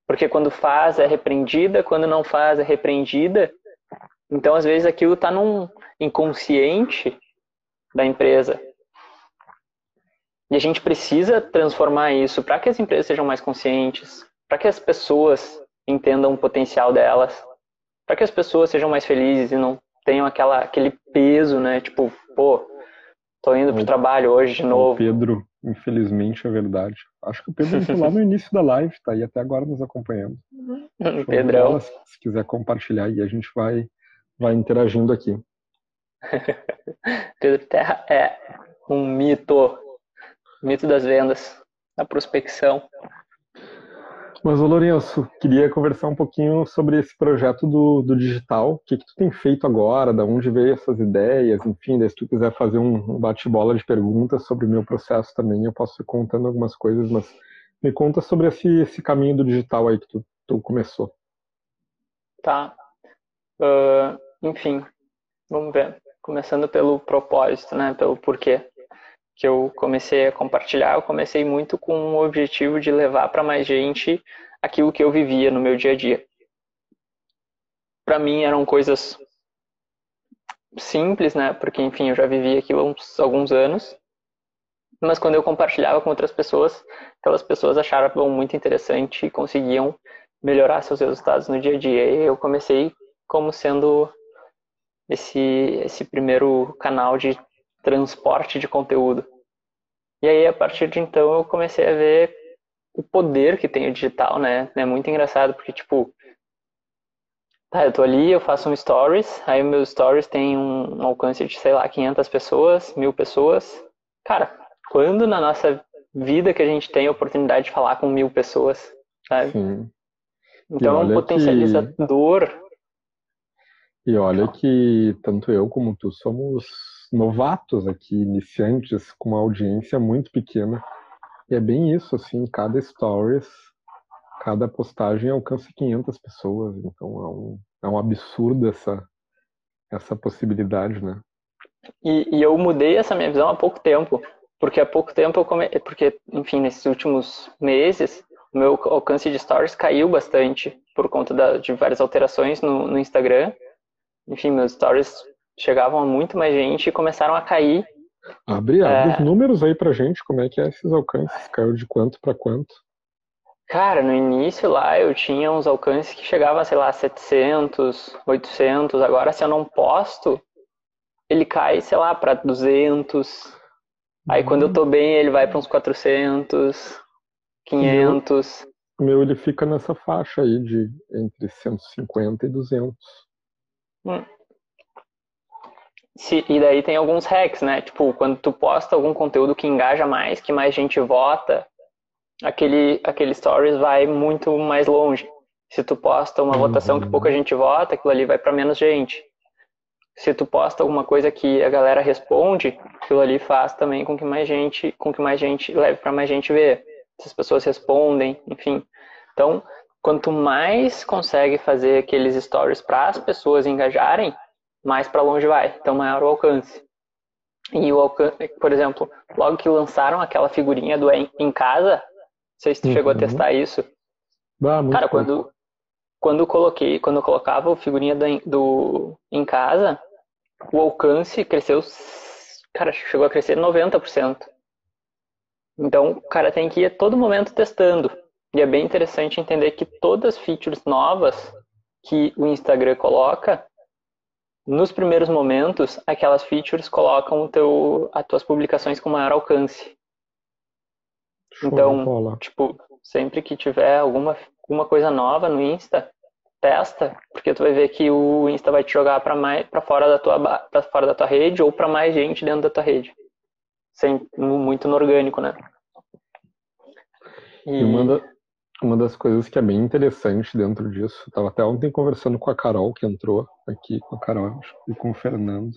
Porque quando faz é repreendida, quando não faz é repreendida. Então, às vezes, aquilo está num inconsciente da empresa. E a gente precisa transformar isso para que as empresas sejam mais conscientes, para que as pessoas entendam o potencial delas, para que as pessoas sejam mais felizes e não tenham aquela, aquele peso, né? Tipo, pô, tô indo pro trabalho hoje de novo. Pedro, infelizmente, é verdade. Acho que o Pedro entrou lá no início da live, tá aí até agora nos acompanhando. Pedrão. se, se quiser compartilhar aí, a gente vai, vai interagindo aqui. Pedro Terra é um mito, mito das vendas, da prospecção. Mas, ô Lourenço, queria conversar um pouquinho sobre esse projeto do, do digital. O que, que tu tem feito agora? Da onde veio essas ideias? Enfim, se tu quiser fazer um bate-bola de perguntas sobre o meu processo também, eu posso ir contando algumas coisas, mas me conta sobre esse, esse caminho do digital aí que tu, tu começou. Tá. Uh, enfim, vamos ver. Começando pelo propósito, né? Pelo porquê que eu comecei a compartilhar. Eu comecei muito com o objetivo de levar para mais gente aquilo que eu vivia no meu dia a dia. Para mim eram coisas simples, né? Porque, enfim, eu já vivi aquilo há uns, alguns anos mas quando eu compartilhava com outras pessoas, aquelas pessoas acharam muito interessante e conseguiam melhorar seus resultados no dia a dia. E eu comecei como sendo esse, esse primeiro canal de transporte de conteúdo. E aí, a partir de então, eu comecei a ver o poder que tem o digital, né? É muito engraçado, porque, tipo, tá, eu tô ali, eu faço um stories, aí meus stories têm um alcance de, sei lá, 500 pessoas, mil pessoas. Cara, quando na nossa vida que a gente tem a oportunidade de falar com mil pessoas, sabe? Sim. Então é um potencializador. Que... E olha que tanto eu como tu somos novatos aqui, iniciantes, com uma audiência muito pequena. E é bem isso, assim, cada stories, cada postagem alcança 500 pessoas. Então é um, é um absurdo essa, essa possibilidade, né? E, e eu mudei essa minha visão há pouco tempo porque há pouco tempo eu come... porque enfim nesses últimos meses meu alcance de stories caiu bastante por conta da, de várias alterações no, no, Instagram enfim meus stories chegavam a muito mais gente e começaram a cair abre, abre é... os números aí pra gente como é que é esses alcances caiu de quanto para quanto Cara, no início lá eu tinha uns alcances que chegavam, sei lá, 700, 800. Agora, se eu não posto, ele cai, sei lá, para 200, Aí quando eu tô bem, ele vai para uns 400, 500. O meu, ele fica nessa faixa aí de entre 150 e 200. Hum. Se, e daí tem alguns hacks, né? Tipo, quando tu posta algum conteúdo que engaja mais, que mais gente vota, aquele, aquele stories vai muito mais longe. Se tu posta uma uhum. votação que pouca gente vota, aquilo ali vai para menos gente se tu posta alguma coisa que a galera responde, aquilo ali faz também com que mais gente, com que mais gente leve para mais gente ver. Se as pessoas respondem, enfim. Então, quanto mais consegue fazer aqueles stories para as pessoas engajarem, mais para longe vai. Então, maior o alcance. E o alcance, por exemplo, logo que lançaram aquela figurinha do em casa, não sei se tu uhum. chegou a uhum. testar isso. Ah, Cara, quando quando coloquei, quando eu colocava a figurinha do, do em casa, o alcance cresceu, cara, chegou a crescer 90%. Então, o cara tem que ir a todo momento testando. E é bem interessante entender que todas as features novas que o Instagram coloca, nos primeiros momentos, aquelas features colocam o teu, as tuas publicações com maior alcance. Então, tipo, sempre que tiver alguma, alguma coisa nova no Insta, testa, porque tu vai ver que o Insta vai te jogar para mais para fora da tua para fora da tua rede ou para mais gente dentro da tua rede. Sem muito no orgânico, né? E... Uma, da, uma das coisas que é bem interessante dentro disso, eu tava até ontem conversando com a Carol que entrou aqui, com a Carol e com o Fernando,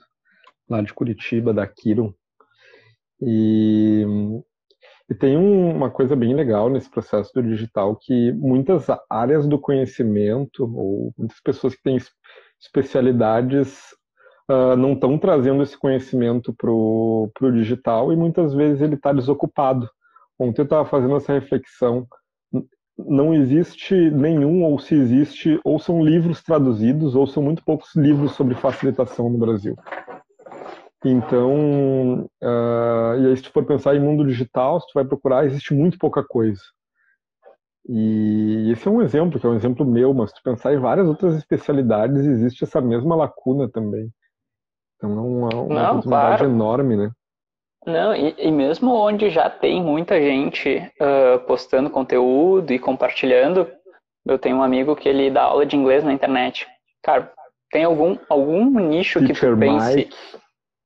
lá de Curitiba, da Kiron. E e tem um, uma coisa bem legal nesse processo do digital que muitas áreas do conhecimento ou muitas pessoas que têm especialidades uh, não estão trazendo esse conhecimento para o digital e muitas vezes ele está desocupado. Ontem eu estava fazendo essa reflexão. Não existe nenhum, ou se existe, ou são livros traduzidos, ou são muito poucos livros sobre facilitação no Brasil. Então, uh, e aí se tu for pensar em mundo digital, se tu vai procurar, existe muito pouca coisa. E esse é um exemplo, que é um exemplo meu, mas se tu pensar em várias outras especialidades, existe essa mesma lacuna também. Então é uma, uma Não, oportunidade claro. enorme, né? Não, e, e, mesmo onde já tem muita gente uh, postando conteúdo e compartilhando, eu tenho um amigo que ele dá aula de inglês na internet. Cara, tem algum, algum nicho Teacher que tu pense... Mike.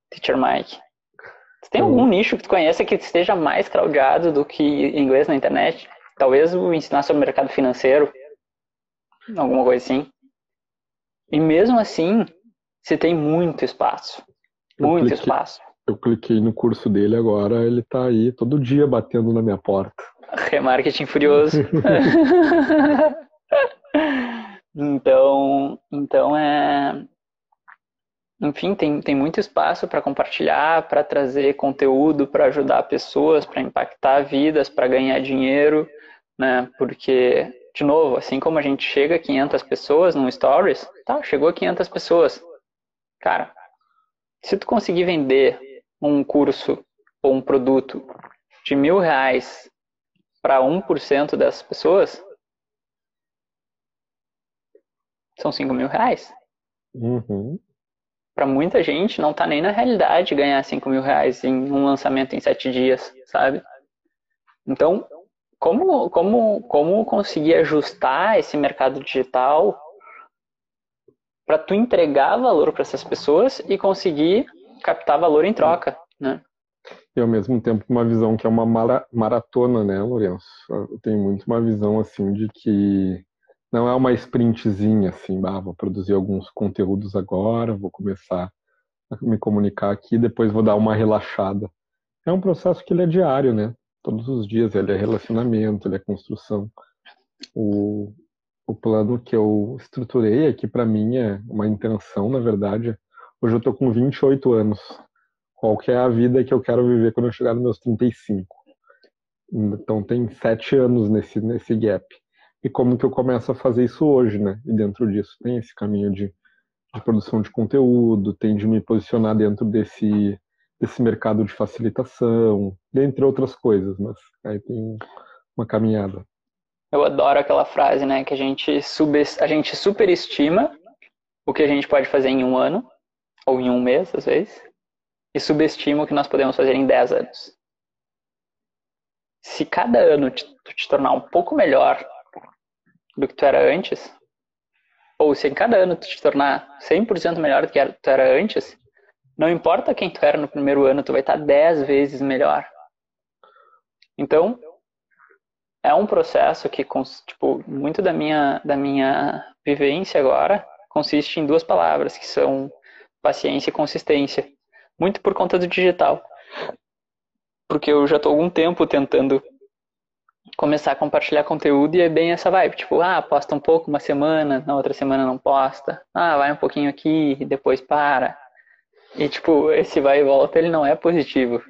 Teacher Mike. Você tem algum nicho que tu conheça que esteja mais crowdado do que inglês na internet? talvez ensinar sobre o mercado financeiro, alguma coisa assim. E mesmo assim, você tem muito espaço. Muito espaço. Eu cliquei no curso dele agora, ele tá aí todo dia batendo na minha porta. Remarketing furioso. então, então é enfim, tem, tem muito espaço para compartilhar, para trazer conteúdo, para ajudar pessoas, para impactar vidas, para ganhar dinheiro, né? Porque, de novo, assim como a gente chega a 500 pessoas no Stories, tá, chegou a 500 pessoas. Cara, se tu conseguir vender um curso ou um produto de mil reais para 1% dessas pessoas, são 5 mil reais. Uhum para muita gente não tá nem na realidade ganhar 5 mil reais em um lançamento em sete dias, sabe? Então, como, como, como conseguir ajustar esse mercado digital para tu entregar valor para essas pessoas e conseguir captar valor em troca, né? E ao mesmo tempo uma visão que é uma maratona, né, Lourenço? Eu tenho muito uma visão assim de que não é uma sprintzinha assim, ah, vou produzir alguns conteúdos agora, vou começar a me comunicar aqui, depois vou dar uma relaxada. É um processo que ele é diário, né? Todos os dias, ele é relacionamento, ele é construção. O, o plano que eu estruturei aqui para mim é uma intenção, na verdade. Hoje eu tô com 28 anos. Qual que é a vida que eu quero viver quando eu chegar nos meus 35? Então tem sete anos nesse, nesse gap e como que eu começo a fazer isso hoje, né? E dentro disso tem esse caminho de, de produção de conteúdo, tem de me posicionar dentro desse, desse mercado de facilitação, dentre outras coisas, mas aí tem uma caminhada. Eu adoro aquela frase, né, que a gente, sub, a gente superestima o que a gente pode fazer em um ano, ou em um mês, às vezes, e subestima o que nós podemos fazer em dez anos. Se cada ano tu te tornar um pouco melhor do que tu era antes, ou se em cada ano tu te tornar 100% melhor do que tu era antes, não importa quem tu era no primeiro ano, tu vai estar 10 vezes melhor. Então, é um processo que, tipo, muito da minha, da minha vivência agora consiste em duas palavras, que são paciência e consistência. Muito por conta do digital. Porque eu já estou algum tempo tentando começar a compartilhar conteúdo e é bem essa vibe, tipo, ah, posta um pouco uma semana, na outra semana não posta, ah, vai um pouquinho aqui e depois para. E tipo, esse vai e volta ele não é positivo.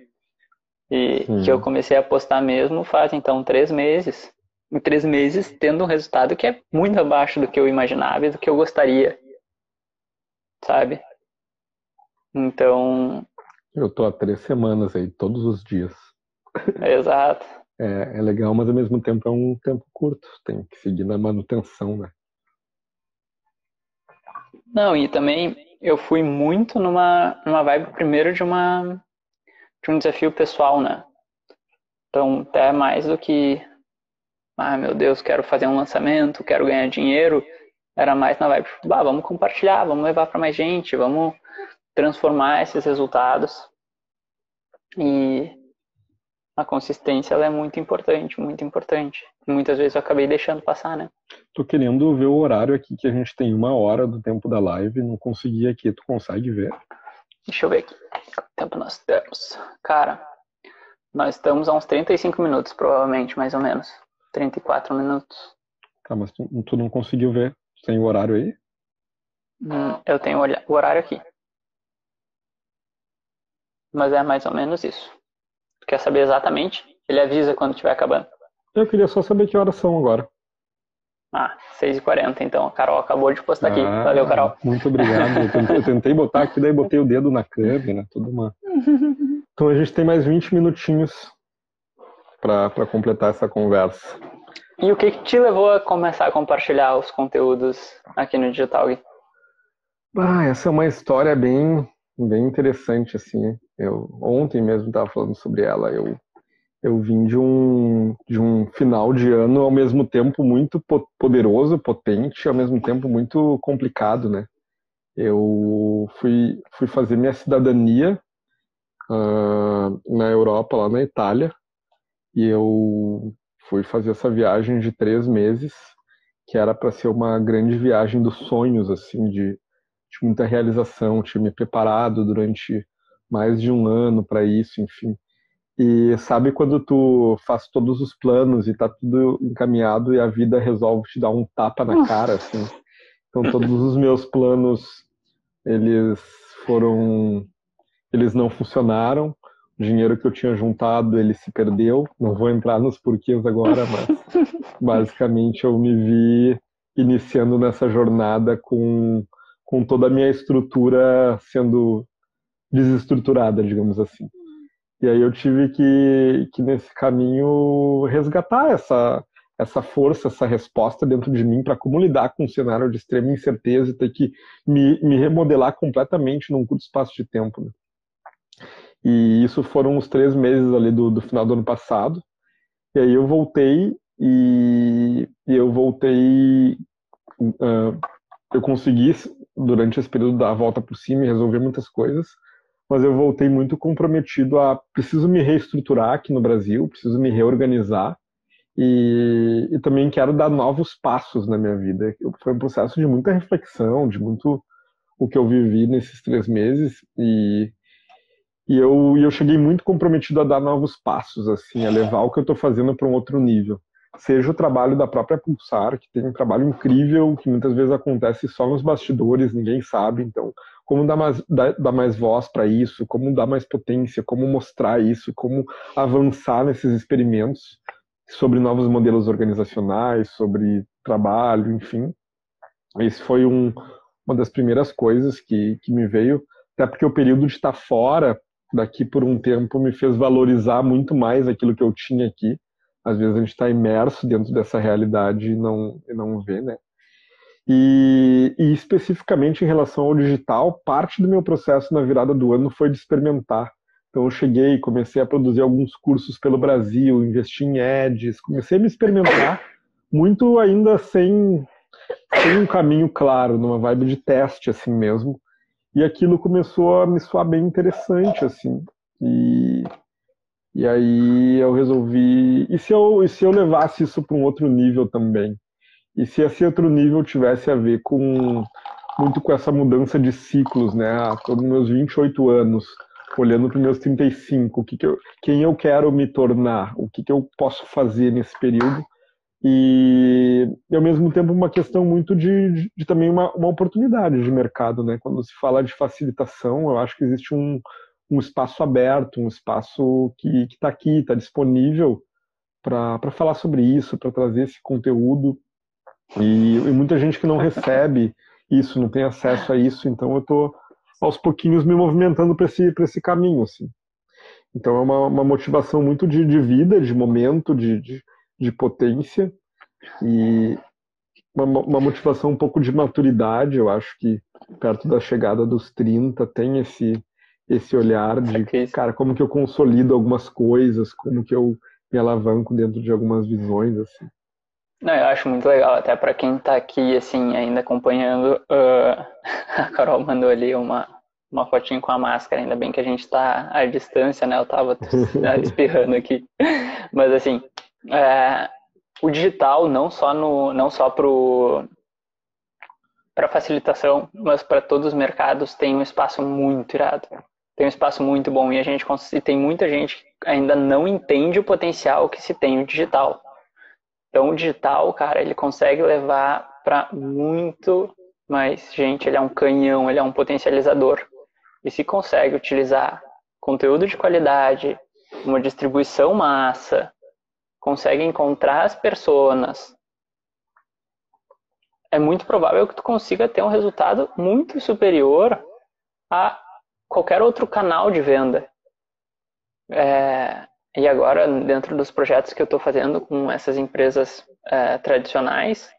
E que eu comecei a postar mesmo faz então três meses. Em três meses tendo um resultado que é muito abaixo do que eu imaginava e do que eu gostaria. Sabe? Então. Eu tô há três semanas aí, todos os dias. Exato é, é legal, mas ao mesmo tempo é um tempo curto. Tem que seguir na manutenção, né? Não, e também eu fui muito numa, numa vibe primeiro de uma de um desafio pessoal, né? Então, até mais do que ah, meu Deus, quero fazer um lançamento, quero ganhar dinheiro, era mais na vibe, bah, vamos compartilhar, vamos levar para mais gente, vamos transformar esses resultados. E a consistência ela é muito importante, muito importante. Muitas vezes eu acabei deixando passar, né? Tô querendo ver o horário aqui que a gente tem uma hora do tempo da live, não consegui aqui, tu consegue ver? Deixa eu ver aqui. Quanto tempo nós temos? Cara, nós estamos a uns 35 minutos, provavelmente, mais ou menos. 34 minutos. Tá, mas tu, tu não conseguiu ver? Tu tem o horário aí? Hum, eu tenho o horário aqui. Mas é mais ou menos isso quer saber exatamente, ele avisa quando estiver acabando. Eu queria só saber que horas são agora. Ah, 6h40, então. A Carol acabou de postar aqui. Ah, Valeu, Carol. Muito obrigado. Eu tentei, eu tentei, botar aqui, daí botei o dedo na câmera, tudo uma. Então a gente tem mais 20 minutinhos para completar essa conversa. E o que, que, te levou a começar a compartilhar os conteúdos aqui no Digital? Ah, essa é uma história bem, bem interessante, assim. Eu ontem mesmo estava falando sobre ela. Eu eu vim de um de um final de ano ao mesmo tempo muito poderoso, potente, ao mesmo tempo muito complicado, né? Eu fui fui fazer minha cidadania uh, na Europa, lá na Itália, e eu Fui fazer essa viagem de três meses, que era para ser uma grande viagem dos sonhos, assim, de, de muita realização. Tinha me preparado durante mais de um ano para isso, enfim. E sabe quando tu faz todos os planos e tá tudo encaminhado e a vida resolve te dar um tapa na cara, assim. Então todos os meus planos, eles foram, eles não funcionaram. O dinheiro que eu tinha juntado, ele se perdeu. Não vou entrar nos porquês agora, mas basicamente eu me vi iniciando nessa jornada com, com toda a minha estrutura sendo desestruturada, digamos assim. E aí eu tive que, que nesse caminho, resgatar essa, essa força, essa resposta dentro de mim para como lidar com um cenário de extrema incerteza e ter que me, me remodelar completamente num curto espaço de tempo. Né? E isso foram os três meses ali do, do final do ano passado. E aí eu voltei e, e eu voltei. Uh, eu consegui, durante esse período da volta por cima, resolver muitas coisas mas eu voltei muito comprometido a preciso me reestruturar aqui no Brasil, preciso me reorganizar e, e também quero dar novos passos na minha vida. Foi um processo de muita reflexão, de muito o que eu vivi nesses três meses e, e eu, eu cheguei muito comprometido a dar novos passos, assim, a levar o que eu estou fazendo para um outro nível. Seja o trabalho da própria Pulsar, que tem um trabalho incrível, que muitas vezes acontece só nos bastidores, ninguém sabe, então como dar mais, dar, dar mais voz para isso, como dar mais potência, como mostrar isso, como avançar nesses experimentos sobre novos modelos organizacionais, sobre trabalho, enfim. Esse foi um, uma das primeiras coisas que, que me veio, até porque o período de estar fora daqui por um tempo me fez valorizar muito mais aquilo que eu tinha aqui. Às vezes a gente está imerso dentro dessa realidade e não, e não vê, né? E, e, especificamente em relação ao digital, parte do meu processo na virada do ano foi de experimentar. Então eu cheguei, comecei a produzir alguns cursos pelo Brasil, investi em ads, comecei a me experimentar, muito ainda sem, sem um caminho claro, numa vibe de teste assim mesmo. E aquilo começou a me soar bem interessante, assim. E, e aí eu resolvi. E se eu, e se eu levasse isso para um outro nível também? E se esse outro nível tivesse a ver com muito com essa mudança de ciclos, né? Ah, tô nos meus 28 anos, olhando para os meus 35, o que que eu, quem eu quero me tornar, o que, que eu posso fazer nesse período. E, e ao mesmo tempo uma questão muito de, de, de também uma, uma, oportunidade de mercado, né? Quando se fala de facilitação, eu acho que existe um, um espaço aberto, um espaço que está aqui, está disponível para falar sobre isso, para trazer esse conteúdo e, e, muita gente que não recebe isso, não tem acesso a isso, então eu estou aos pouquinhos me movimentando para esse, esse caminho. Assim. Então é uma, uma motivação muito de, de vida, de momento, de, de, de potência e uma, uma, motivação um pouco de maturidade. Eu acho que perto da chegada dos 30 tem esse, esse olhar de, cara, como que eu consolido algumas coisas, como que eu me alavanco dentro de algumas visões. assim. Não, eu acho muito legal, até para quem está aqui, assim, ainda acompanhando. Uh, a Carol mandou ali uma, uma fotinha com a máscara, ainda bem que a gente está à distância, né? Eu estava espirrando aqui. Mas, assim, é, o digital, não só, no, não só para facilitação, mas para todos os mercados, tem um espaço muito irado. Tem um espaço muito bom e a gente e tem muita gente que ainda não entende o potencial que se tem no digital. Então, o digital, cara, ele consegue levar para muito mais gente. Ele é um canhão, ele é um potencializador. E se consegue utilizar conteúdo de qualidade, uma distribuição massa, consegue encontrar as pessoas, é muito provável que tu consiga ter um resultado muito superior a qualquer outro canal de venda. É, e agora, dentro dos projetos que eu estou fazendo com essas empresas é, tradicionais,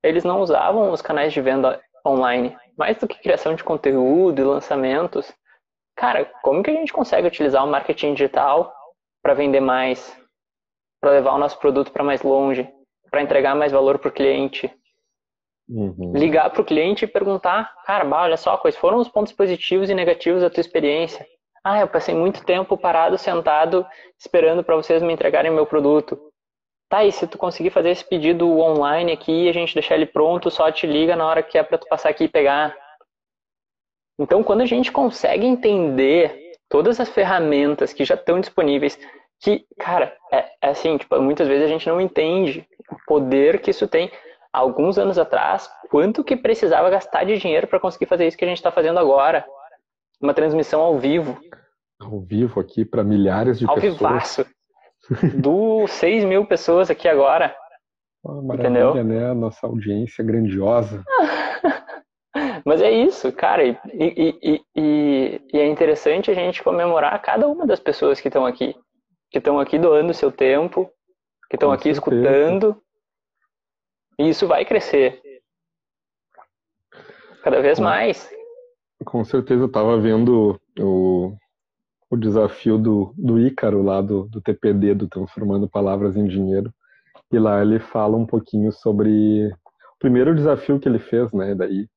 eles não usavam os canais de venda online. Mais do que criação de conteúdo e lançamentos. Cara, como que a gente consegue utilizar o marketing digital para vender mais, para levar o nosso produto para mais longe, para entregar mais valor para o cliente? Uhum. Ligar para o cliente e perguntar, cara, olha só, quais foram os pontos positivos e negativos da tua experiência? Ah, eu passei muito tempo parado, sentado, esperando para vocês me entregarem meu produto. tá, e se tu conseguir fazer esse pedido online aqui, a gente deixar ele pronto, só te liga na hora que é para tu passar aqui e pegar. Então, quando a gente consegue entender todas as ferramentas que já estão disponíveis, que, cara, é, é assim, tipo, muitas vezes a gente não entende o poder que isso tem. Alguns anos atrás, quanto que precisava gastar de dinheiro para conseguir fazer isso que a gente está fazendo agora? Uma transmissão ao vivo. Ao vivo aqui para milhares de ao pessoas. Ao vivaço. Do 6 mil pessoas aqui agora. Oh, maravilha, Entendeu? né? Nossa audiência grandiosa. Mas é isso, cara. E, e, e, e, é interessante a gente comemorar cada uma das pessoas que estão aqui. Que estão aqui doando o seu tempo, que estão aqui certeza. escutando. E isso vai crescer. Cada vez com, mais. Com certeza, eu estava vendo o, o desafio do, do Ícaro lá do, do TPD, do Transformando Palavras em Dinheiro. E lá ele fala um pouquinho sobre o primeiro desafio que ele fez, né? Daí, o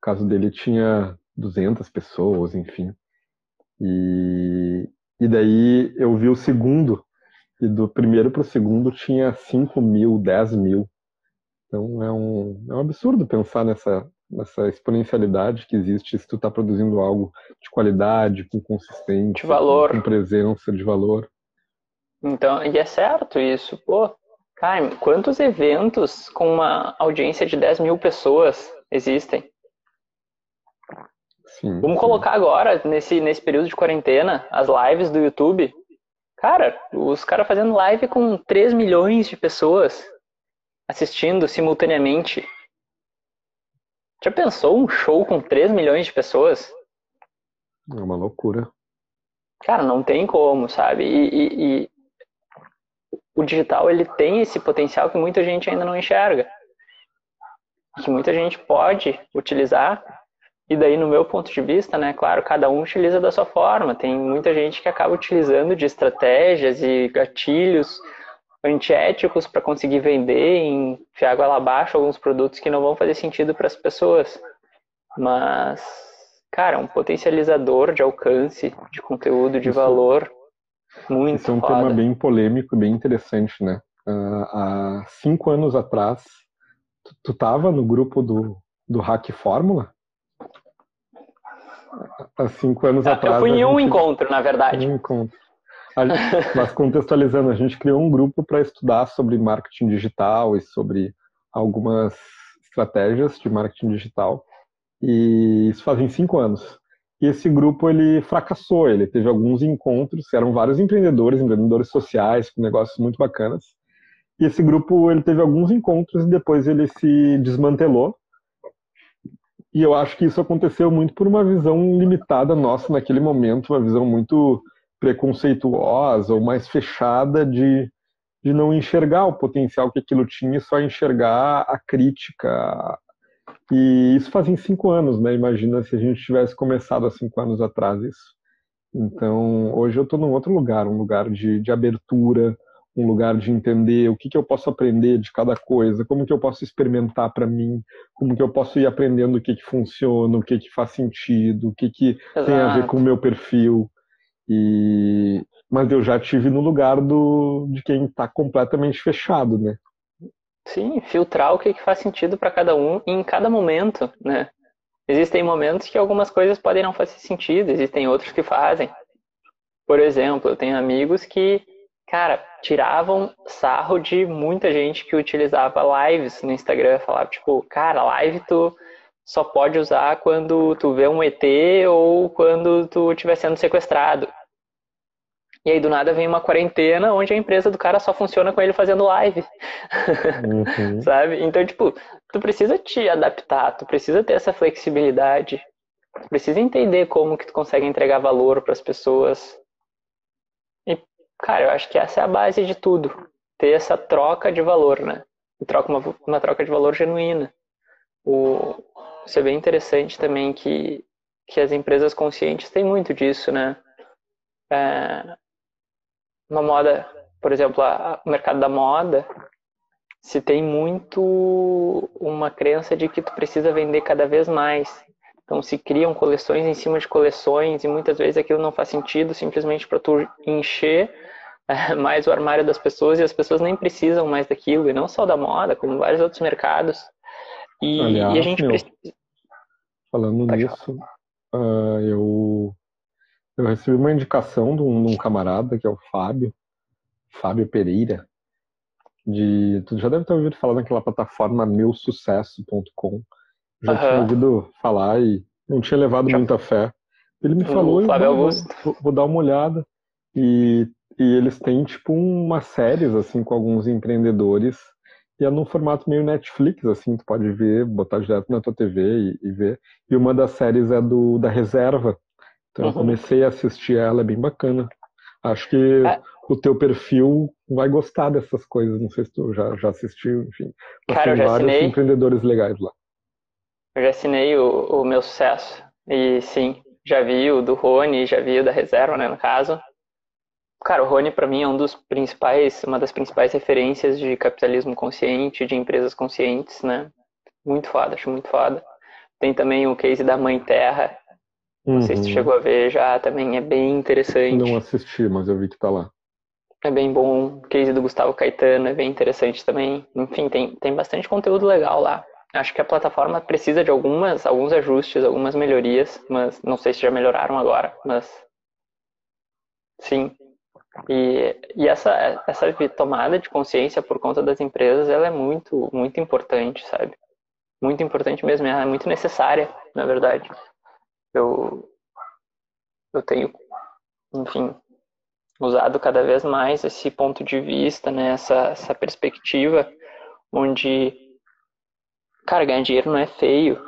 caso dele tinha 200 pessoas, enfim. E, e daí eu vi o segundo, e do primeiro para o segundo tinha 5 mil, 10 mil. Então é um, é um absurdo pensar nessa, nessa exponencialidade que existe se tu está produzindo algo de qualidade, com consistência, de valor. com presença, de valor. Então, e é certo isso. Pô, cara, quantos eventos com uma audiência de 10 mil pessoas existem? Sim, Vamos sim. colocar agora, nesse, nesse período de quarentena, as lives do YouTube. Cara, os caras fazendo live com 3 milhões de pessoas assistindo simultaneamente. Já pensou um show com 3 milhões de pessoas? É uma loucura. Cara, não tem como, sabe? E, e, e, o digital ele tem esse potencial que muita gente ainda não enxerga. Que muita gente pode utilizar. E daí, no meu ponto de vista, né, claro, cada um utiliza da sua forma. Tem muita gente que acaba utilizando de estratégias e gatilhos antiéticos para conseguir vender em enfiar água lá abaixo alguns produtos que não vão fazer sentido para as pessoas. Mas, cara, um potencializador de alcance, de conteúdo, de Isso. valor muito Isso é um foda. tema bem polêmico, bem interessante, né? Uh, há cinco anos atrás, tu, tu tava no grupo do, do Hack Fórmula? Há cinco anos ah, atrás. Eu fui em um gente... encontro, na verdade. Um encontro. Mas contextualizando, a gente criou um grupo para estudar sobre marketing digital e sobre algumas estratégias de marketing digital. E isso fazem cinco anos. E esse grupo ele fracassou, ele teve alguns encontros, eram vários empreendedores, empreendedores sociais, com negócios muito bacanas. E esse grupo ele teve alguns encontros e depois ele se desmantelou. E eu acho que isso aconteceu muito por uma visão limitada nossa naquele momento, uma visão muito preconceituosa ou mais fechada de, de não enxergar o potencial que aquilo tinha e só enxergar a crítica. E isso fazem cinco anos, né? Imagina se a gente tivesse começado há cinco anos atrás isso. Então, hoje eu estou num outro lugar, um lugar de, de abertura, um lugar de entender o que, que eu posso aprender de cada coisa, como que eu posso experimentar para mim, como que eu posso ir aprendendo o que, que funciona, o que, que faz sentido, o que, que tem a ver com o meu perfil. E mas eu já tive no lugar do de quem está completamente fechado, né? Sim, filtrar o que, faz sentido para cada um em cada momento, né? Existem momentos que algumas coisas podem não fazer sentido, existem outros que fazem. Por exemplo, eu tenho amigos que, cara, tiravam sarro de muita gente que utilizava lives no Instagram, falava tipo, cara, live tu só pode usar quando tu vê um ET ou quando tu estiver sendo sequestrado. E aí do nada vem uma quarentena onde a empresa do cara só funciona com ele fazendo live. Uhum. Sabe? Então, tipo, tu precisa te adaptar, tu precisa ter essa flexibilidade. Tu precisa entender como que tu consegue entregar valor para as pessoas. E, cara, eu acho que essa é a base de tudo. Ter essa troca de valor, né? E troca uma, uma troca de valor genuína. O, isso é bem interessante também que, que as empresas conscientes têm muito disso, né? É, uma moda, por exemplo, a, o mercado da moda, se tem muito uma crença de que tu precisa vender cada vez mais. Então se criam coleções em cima de coleções e muitas vezes aquilo não faz sentido simplesmente para tu encher é, mais o armário das pessoas e as pessoas nem precisam mais daquilo, e não só da moda, como vários outros mercados. E, Aliás, e a gente meu, precisa. Falando Pode nisso, uh, eu, eu recebi uma indicação de um, de um, camarada, que é o Fábio, Fábio Pereira, de. Tu já deve ter ouvido falar naquela plataforma meusucesso.com. Já uhum. tinha ouvido falar e não tinha levado já. muita fé. Ele me falou, e vou, vou, vou, dar uma olhada. E, e eles têm, tipo, uma séries, assim, com alguns empreendedores. E é num formato meio Netflix, assim, tu pode ver, botar direto na tua TV e, e ver. E uma das séries é do da Reserva. Então uhum. eu comecei a assistir ela, é bem bacana. Acho que é. o teu perfil vai gostar dessas coisas. Não sei se tu já, já assistiu, enfim. Cara, eu já vários assinei. empreendedores legais lá. Eu já assinei o, o meu sucesso. E sim, já vi o do Rony, já vi o da reserva, né, no caso. Cara, o Rony para mim é um dos principais, uma das principais referências de capitalismo consciente, de empresas conscientes, né? Muito foda, acho muito foda. Tem também o case da Mãe Terra. Não uhum. sei se tu uhum. chegou a ver já, também é bem interessante. Não assisti, mas eu vi que tá lá. É bem bom. O case do Gustavo Caetano é bem interessante também. Enfim, tem, tem bastante conteúdo legal lá. Acho que a plataforma precisa de algumas, alguns ajustes, algumas melhorias, mas não sei se já melhoraram agora, mas sim. E, e essa, essa tomada de consciência por conta das empresas, ela é muito, muito importante, sabe? Muito importante mesmo, ela é muito necessária, na verdade. Eu, eu tenho, enfim, usado cada vez mais esse ponto de vista, né, essa, essa perspectiva, onde Cara, ganhar dinheiro não é feio.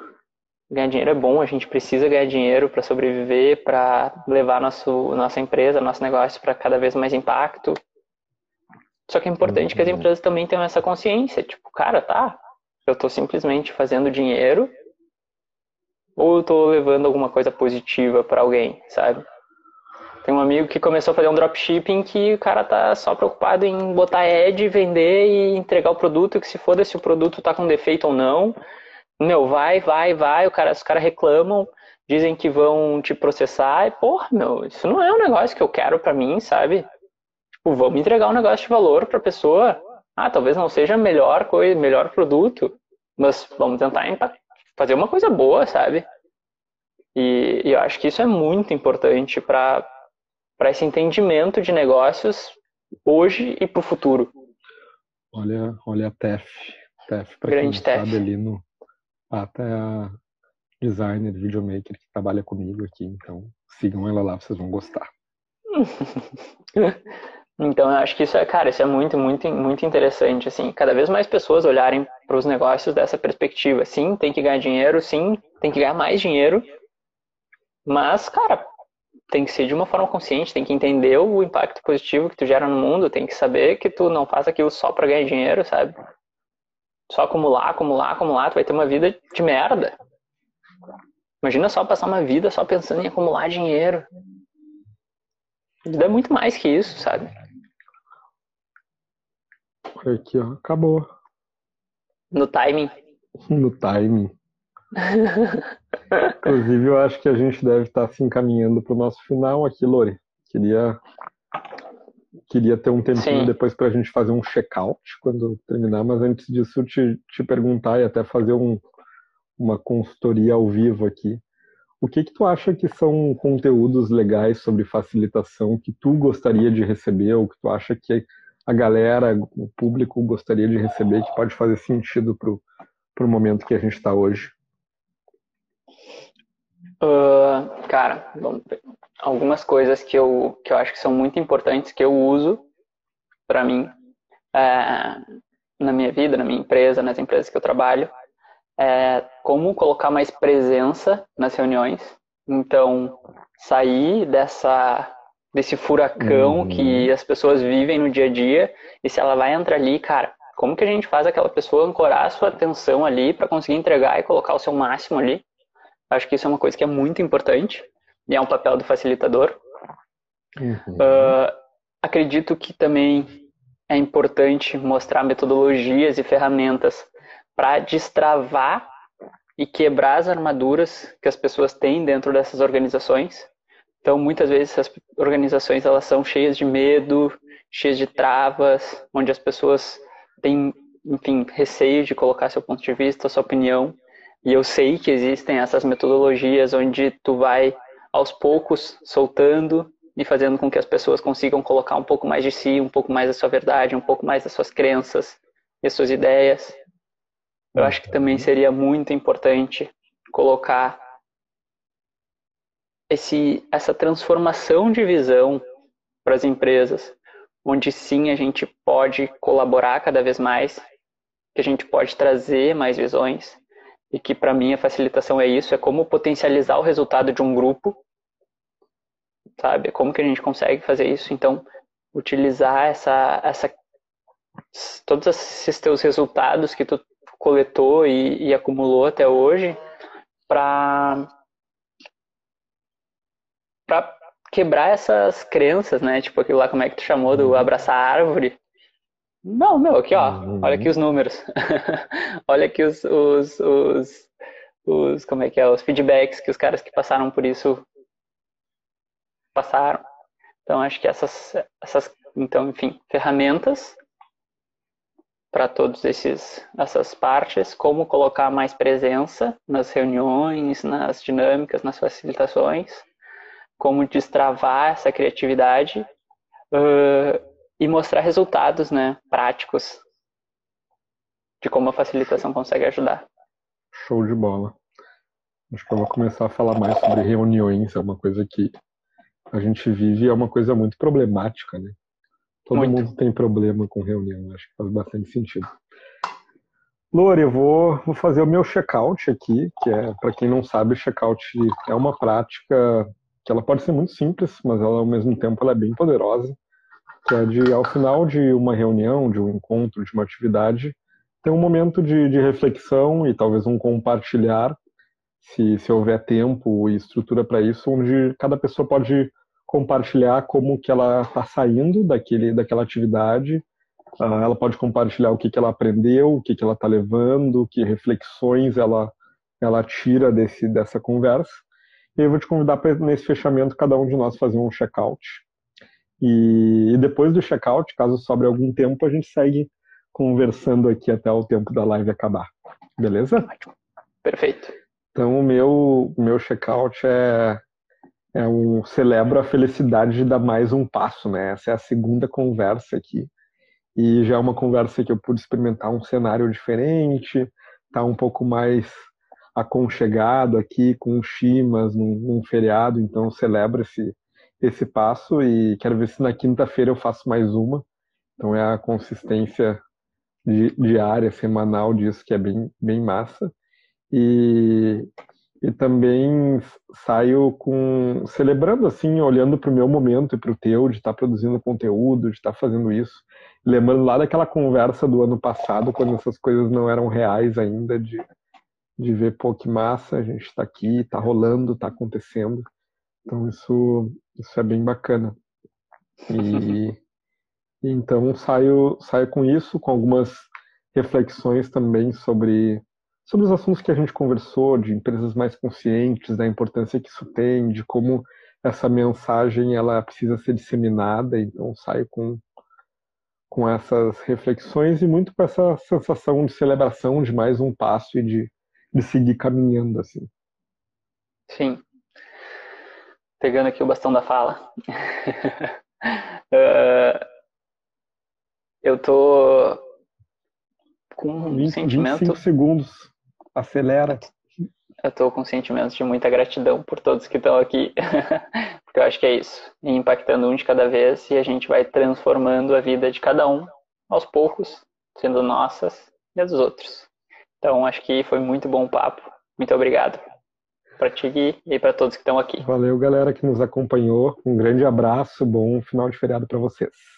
Ganhar dinheiro é bom, a gente precisa ganhar dinheiro para sobreviver, para levar nosso, nossa empresa, nosso negócio para cada vez mais impacto. Só que é importante que as uhum. empresas também tenham essa consciência. Tipo, cara, tá, eu estou simplesmente fazendo dinheiro ou eu estou levando alguma coisa positiva para alguém, sabe? Tem um amigo que começou a fazer um dropshipping que o cara tá só preocupado em botar ad, vender e entregar o produto, que se foda se o produto tá com defeito ou não. Meu, vai, vai, vai, o cara, os caras reclamam, dizem que vão te processar, e porra, meu, isso não é um negócio que eu quero para mim, sabe? Tipo, vamos entregar um negócio de valor pra pessoa. Ah, talvez não seja a melhor coisa, melhor produto, mas vamos tentar fazer uma coisa boa, sabe? E, e eu acho que isso é muito importante para esse entendimento de negócios hoje e para o futuro. Olha, olha a TEF. TEF, para quem TEF. sabe ali no. Até a designer, videomaker que trabalha comigo aqui, então sigam ela lá, vocês vão gostar. então eu acho que isso é, cara, isso é muito, muito, muito interessante, assim, cada vez mais pessoas olharem para os negócios dessa perspectiva. Sim, tem que ganhar dinheiro, sim, tem que ganhar mais dinheiro, mas, cara, tem que ser de uma forma consciente, tem que entender o impacto positivo que tu gera no mundo, tem que saber que tu não faz aquilo só para ganhar dinheiro, sabe? Só acumular, acumular, acumular, tu vai ter uma vida de merda. Imagina só passar uma vida só pensando em acumular dinheiro. Vida é muito mais que isso, sabe? Aqui, ó, acabou. No timing. No timing. Inclusive, eu acho que a gente deve estar se encaminhando para o nosso final aqui, Lori. Queria, queria ter um tempinho Sim. depois para a gente fazer um check-out quando terminar, mas antes disso, te, te perguntar e até fazer um, uma consultoria ao vivo aqui. O que que tu acha que são conteúdos legais sobre facilitação que tu gostaria de receber ou que tu acha que a galera, o público gostaria de receber que pode fazer sentido para o momento que a gente está hoje? Uh, cara, bom, algumas coisas que eu, que eu acho que são muito importantes que eu uso para mim é, na minha vida, na minha empresa, nas empresas que eu trabalho, é como colocar mais presença nas reuniões. Então, sair dessa desse furacão uhum. que as pessoas vivem no dia a dia e se ela vai entrar ali, cara, como que a gente faz aquela pessoa ancorar a sua atenção ali para conseguir entregar e colocar o seu máximo ali? Acho que isso é uma coisa que é muito importante e é um papel do facilitador. Uhum. Uh, acredito que também é importante mostrar metodologias e ferramentas para destravar e quebrar as armaduras que as pessoas têm dentro dessas organizações. Então, muitas vezes as organizações elas são cheias de medo, cheias de travas, onde as pessoas têm, enfim, receio de colocar seu ponto de vista, sua opinião. E eu sei que existem essas metodologias onde tu vai aos poucos soltando e fazendo com que as pessoas consigam colocar um pouco mais de si, um pouco mais da sua verdade, um pouco mais das suas crenças e as suas ideias. Eu acho que também seria muito importante colocar esse, essa transformação de visão para as empresas, onde sim a gente pode colaborar cada vez mais, que a gente pode trazer mais visões e que para mim a facilitação é isso, é como potencializar o resultado de um grupo, sabe? Como que a gente consegue fazer isso? Então, utilizar essa, essa todos esses teus resultados que tu coletou e, e acumulou até hoje para para quebrar essas crenças, né? Tipo aquilo lá, como é que tu chamou do uhum. abraçar a árvore? Não, meu, aqui ó, uhum. olha aqui os números. olha aqui os, os, os, os, como é que é, os feedbacks que os caras que passaram por isso passaram. Então acho que essas, essas então, enfim, ferramentas para esses essas partes, como colocar mais presença nas reuniões, nas dinâmicas, nas facilitações, como destravar essa criatividade uh, e mostrar resultados, né, práticos de como a facilitação consegue ajudar. Show de bola. Acho que eu vou começar a falar mais sobre reuniões, é uma coisa que a gente vive, é uma coisa muito problemática, né? Todo Muito. mundo tem problema com reunião, acho que faz bastante sentido. Lore, eu vou, vou fazer o meu check-out aqui, que é, para quem não sabe, check-out é uma prática que ela pode ser muito simples, mas ela, ao mesmo tempo ela é bem poderosa, que é de, ao final de uma reunião, de um encontro, de uma atividade, ter um momento de, de reflexão e talvez um compartilhar, se, se houver tempo e estrutura para isso, onde cada pessoa pode compartilhar como que ela está saindo daquele, daquela atividade. Uh, ela pode compartilhar o que, que ela aprendeu, o que, que ela está levando, que reflexões ela, ela tira desse, dessa conversa. E eu vou te convidar para, nesse fechamento, cada um de nós fazer um check-out. E, e, depois do check-out, caso sobre algum tempo, a gente segue conversando aqui até o tempo da live acabar. Beleza? Perfeito. Então, o meu, o meu check-out é é um celebro a felicidade de dar mais um passo, né? Essa é a segunda conversa aqui. E já é uma conversa que eu pude experimentar um cenário diferente, tá um pouco mais aconchegado aqui com chimas num, num feriado, então celebro esse esse passo e quero ver se na quinta-feira eu faço mais uma. Então é a consistência diária, semanal disso que é bem bem massa. E e também saio com celebrando assim, olhando para o meu momento e para o teu de estar tá produzindo conteúdo, de estar tá fazendo isso, lembrando lá daquela conversa do ano passado quando essas coisas não eram reais ainda de de ver pô que massa, a gente está aqui, está rolando, está acontecendo. Então isso isso é bem bacana. E, então saio saio com isso, com algumas reflexões também sobre sobre os assuntos que a gente conversou, de empresas mais conscientes, da importância que isso tem, de como essa mensagem ela precisa ser disseminada, então saio com, com essas reflexões e muito com essa sensação de celebração de mais um passo e de, de seguir caminhando assim. Sim. Pegando aqui o bastão da fala. uh, eu tô com um 20, sentimento. 25 segundos. Acelera. Eu estou com sentimentos de muita gratidão por todos que estão aqui, porque eu acho que é isso, impactando um de cada vez e a gente vai transformando a vida de cada um aos poucos, sendo nossas e as dos outros. Então acho que foi muito bom o papo. Muito obrigado para ti Gui, e para todos que estão aqui. Valeu, galera que nos acompanhou. Um grande abraço, bom final de feriado para vocês.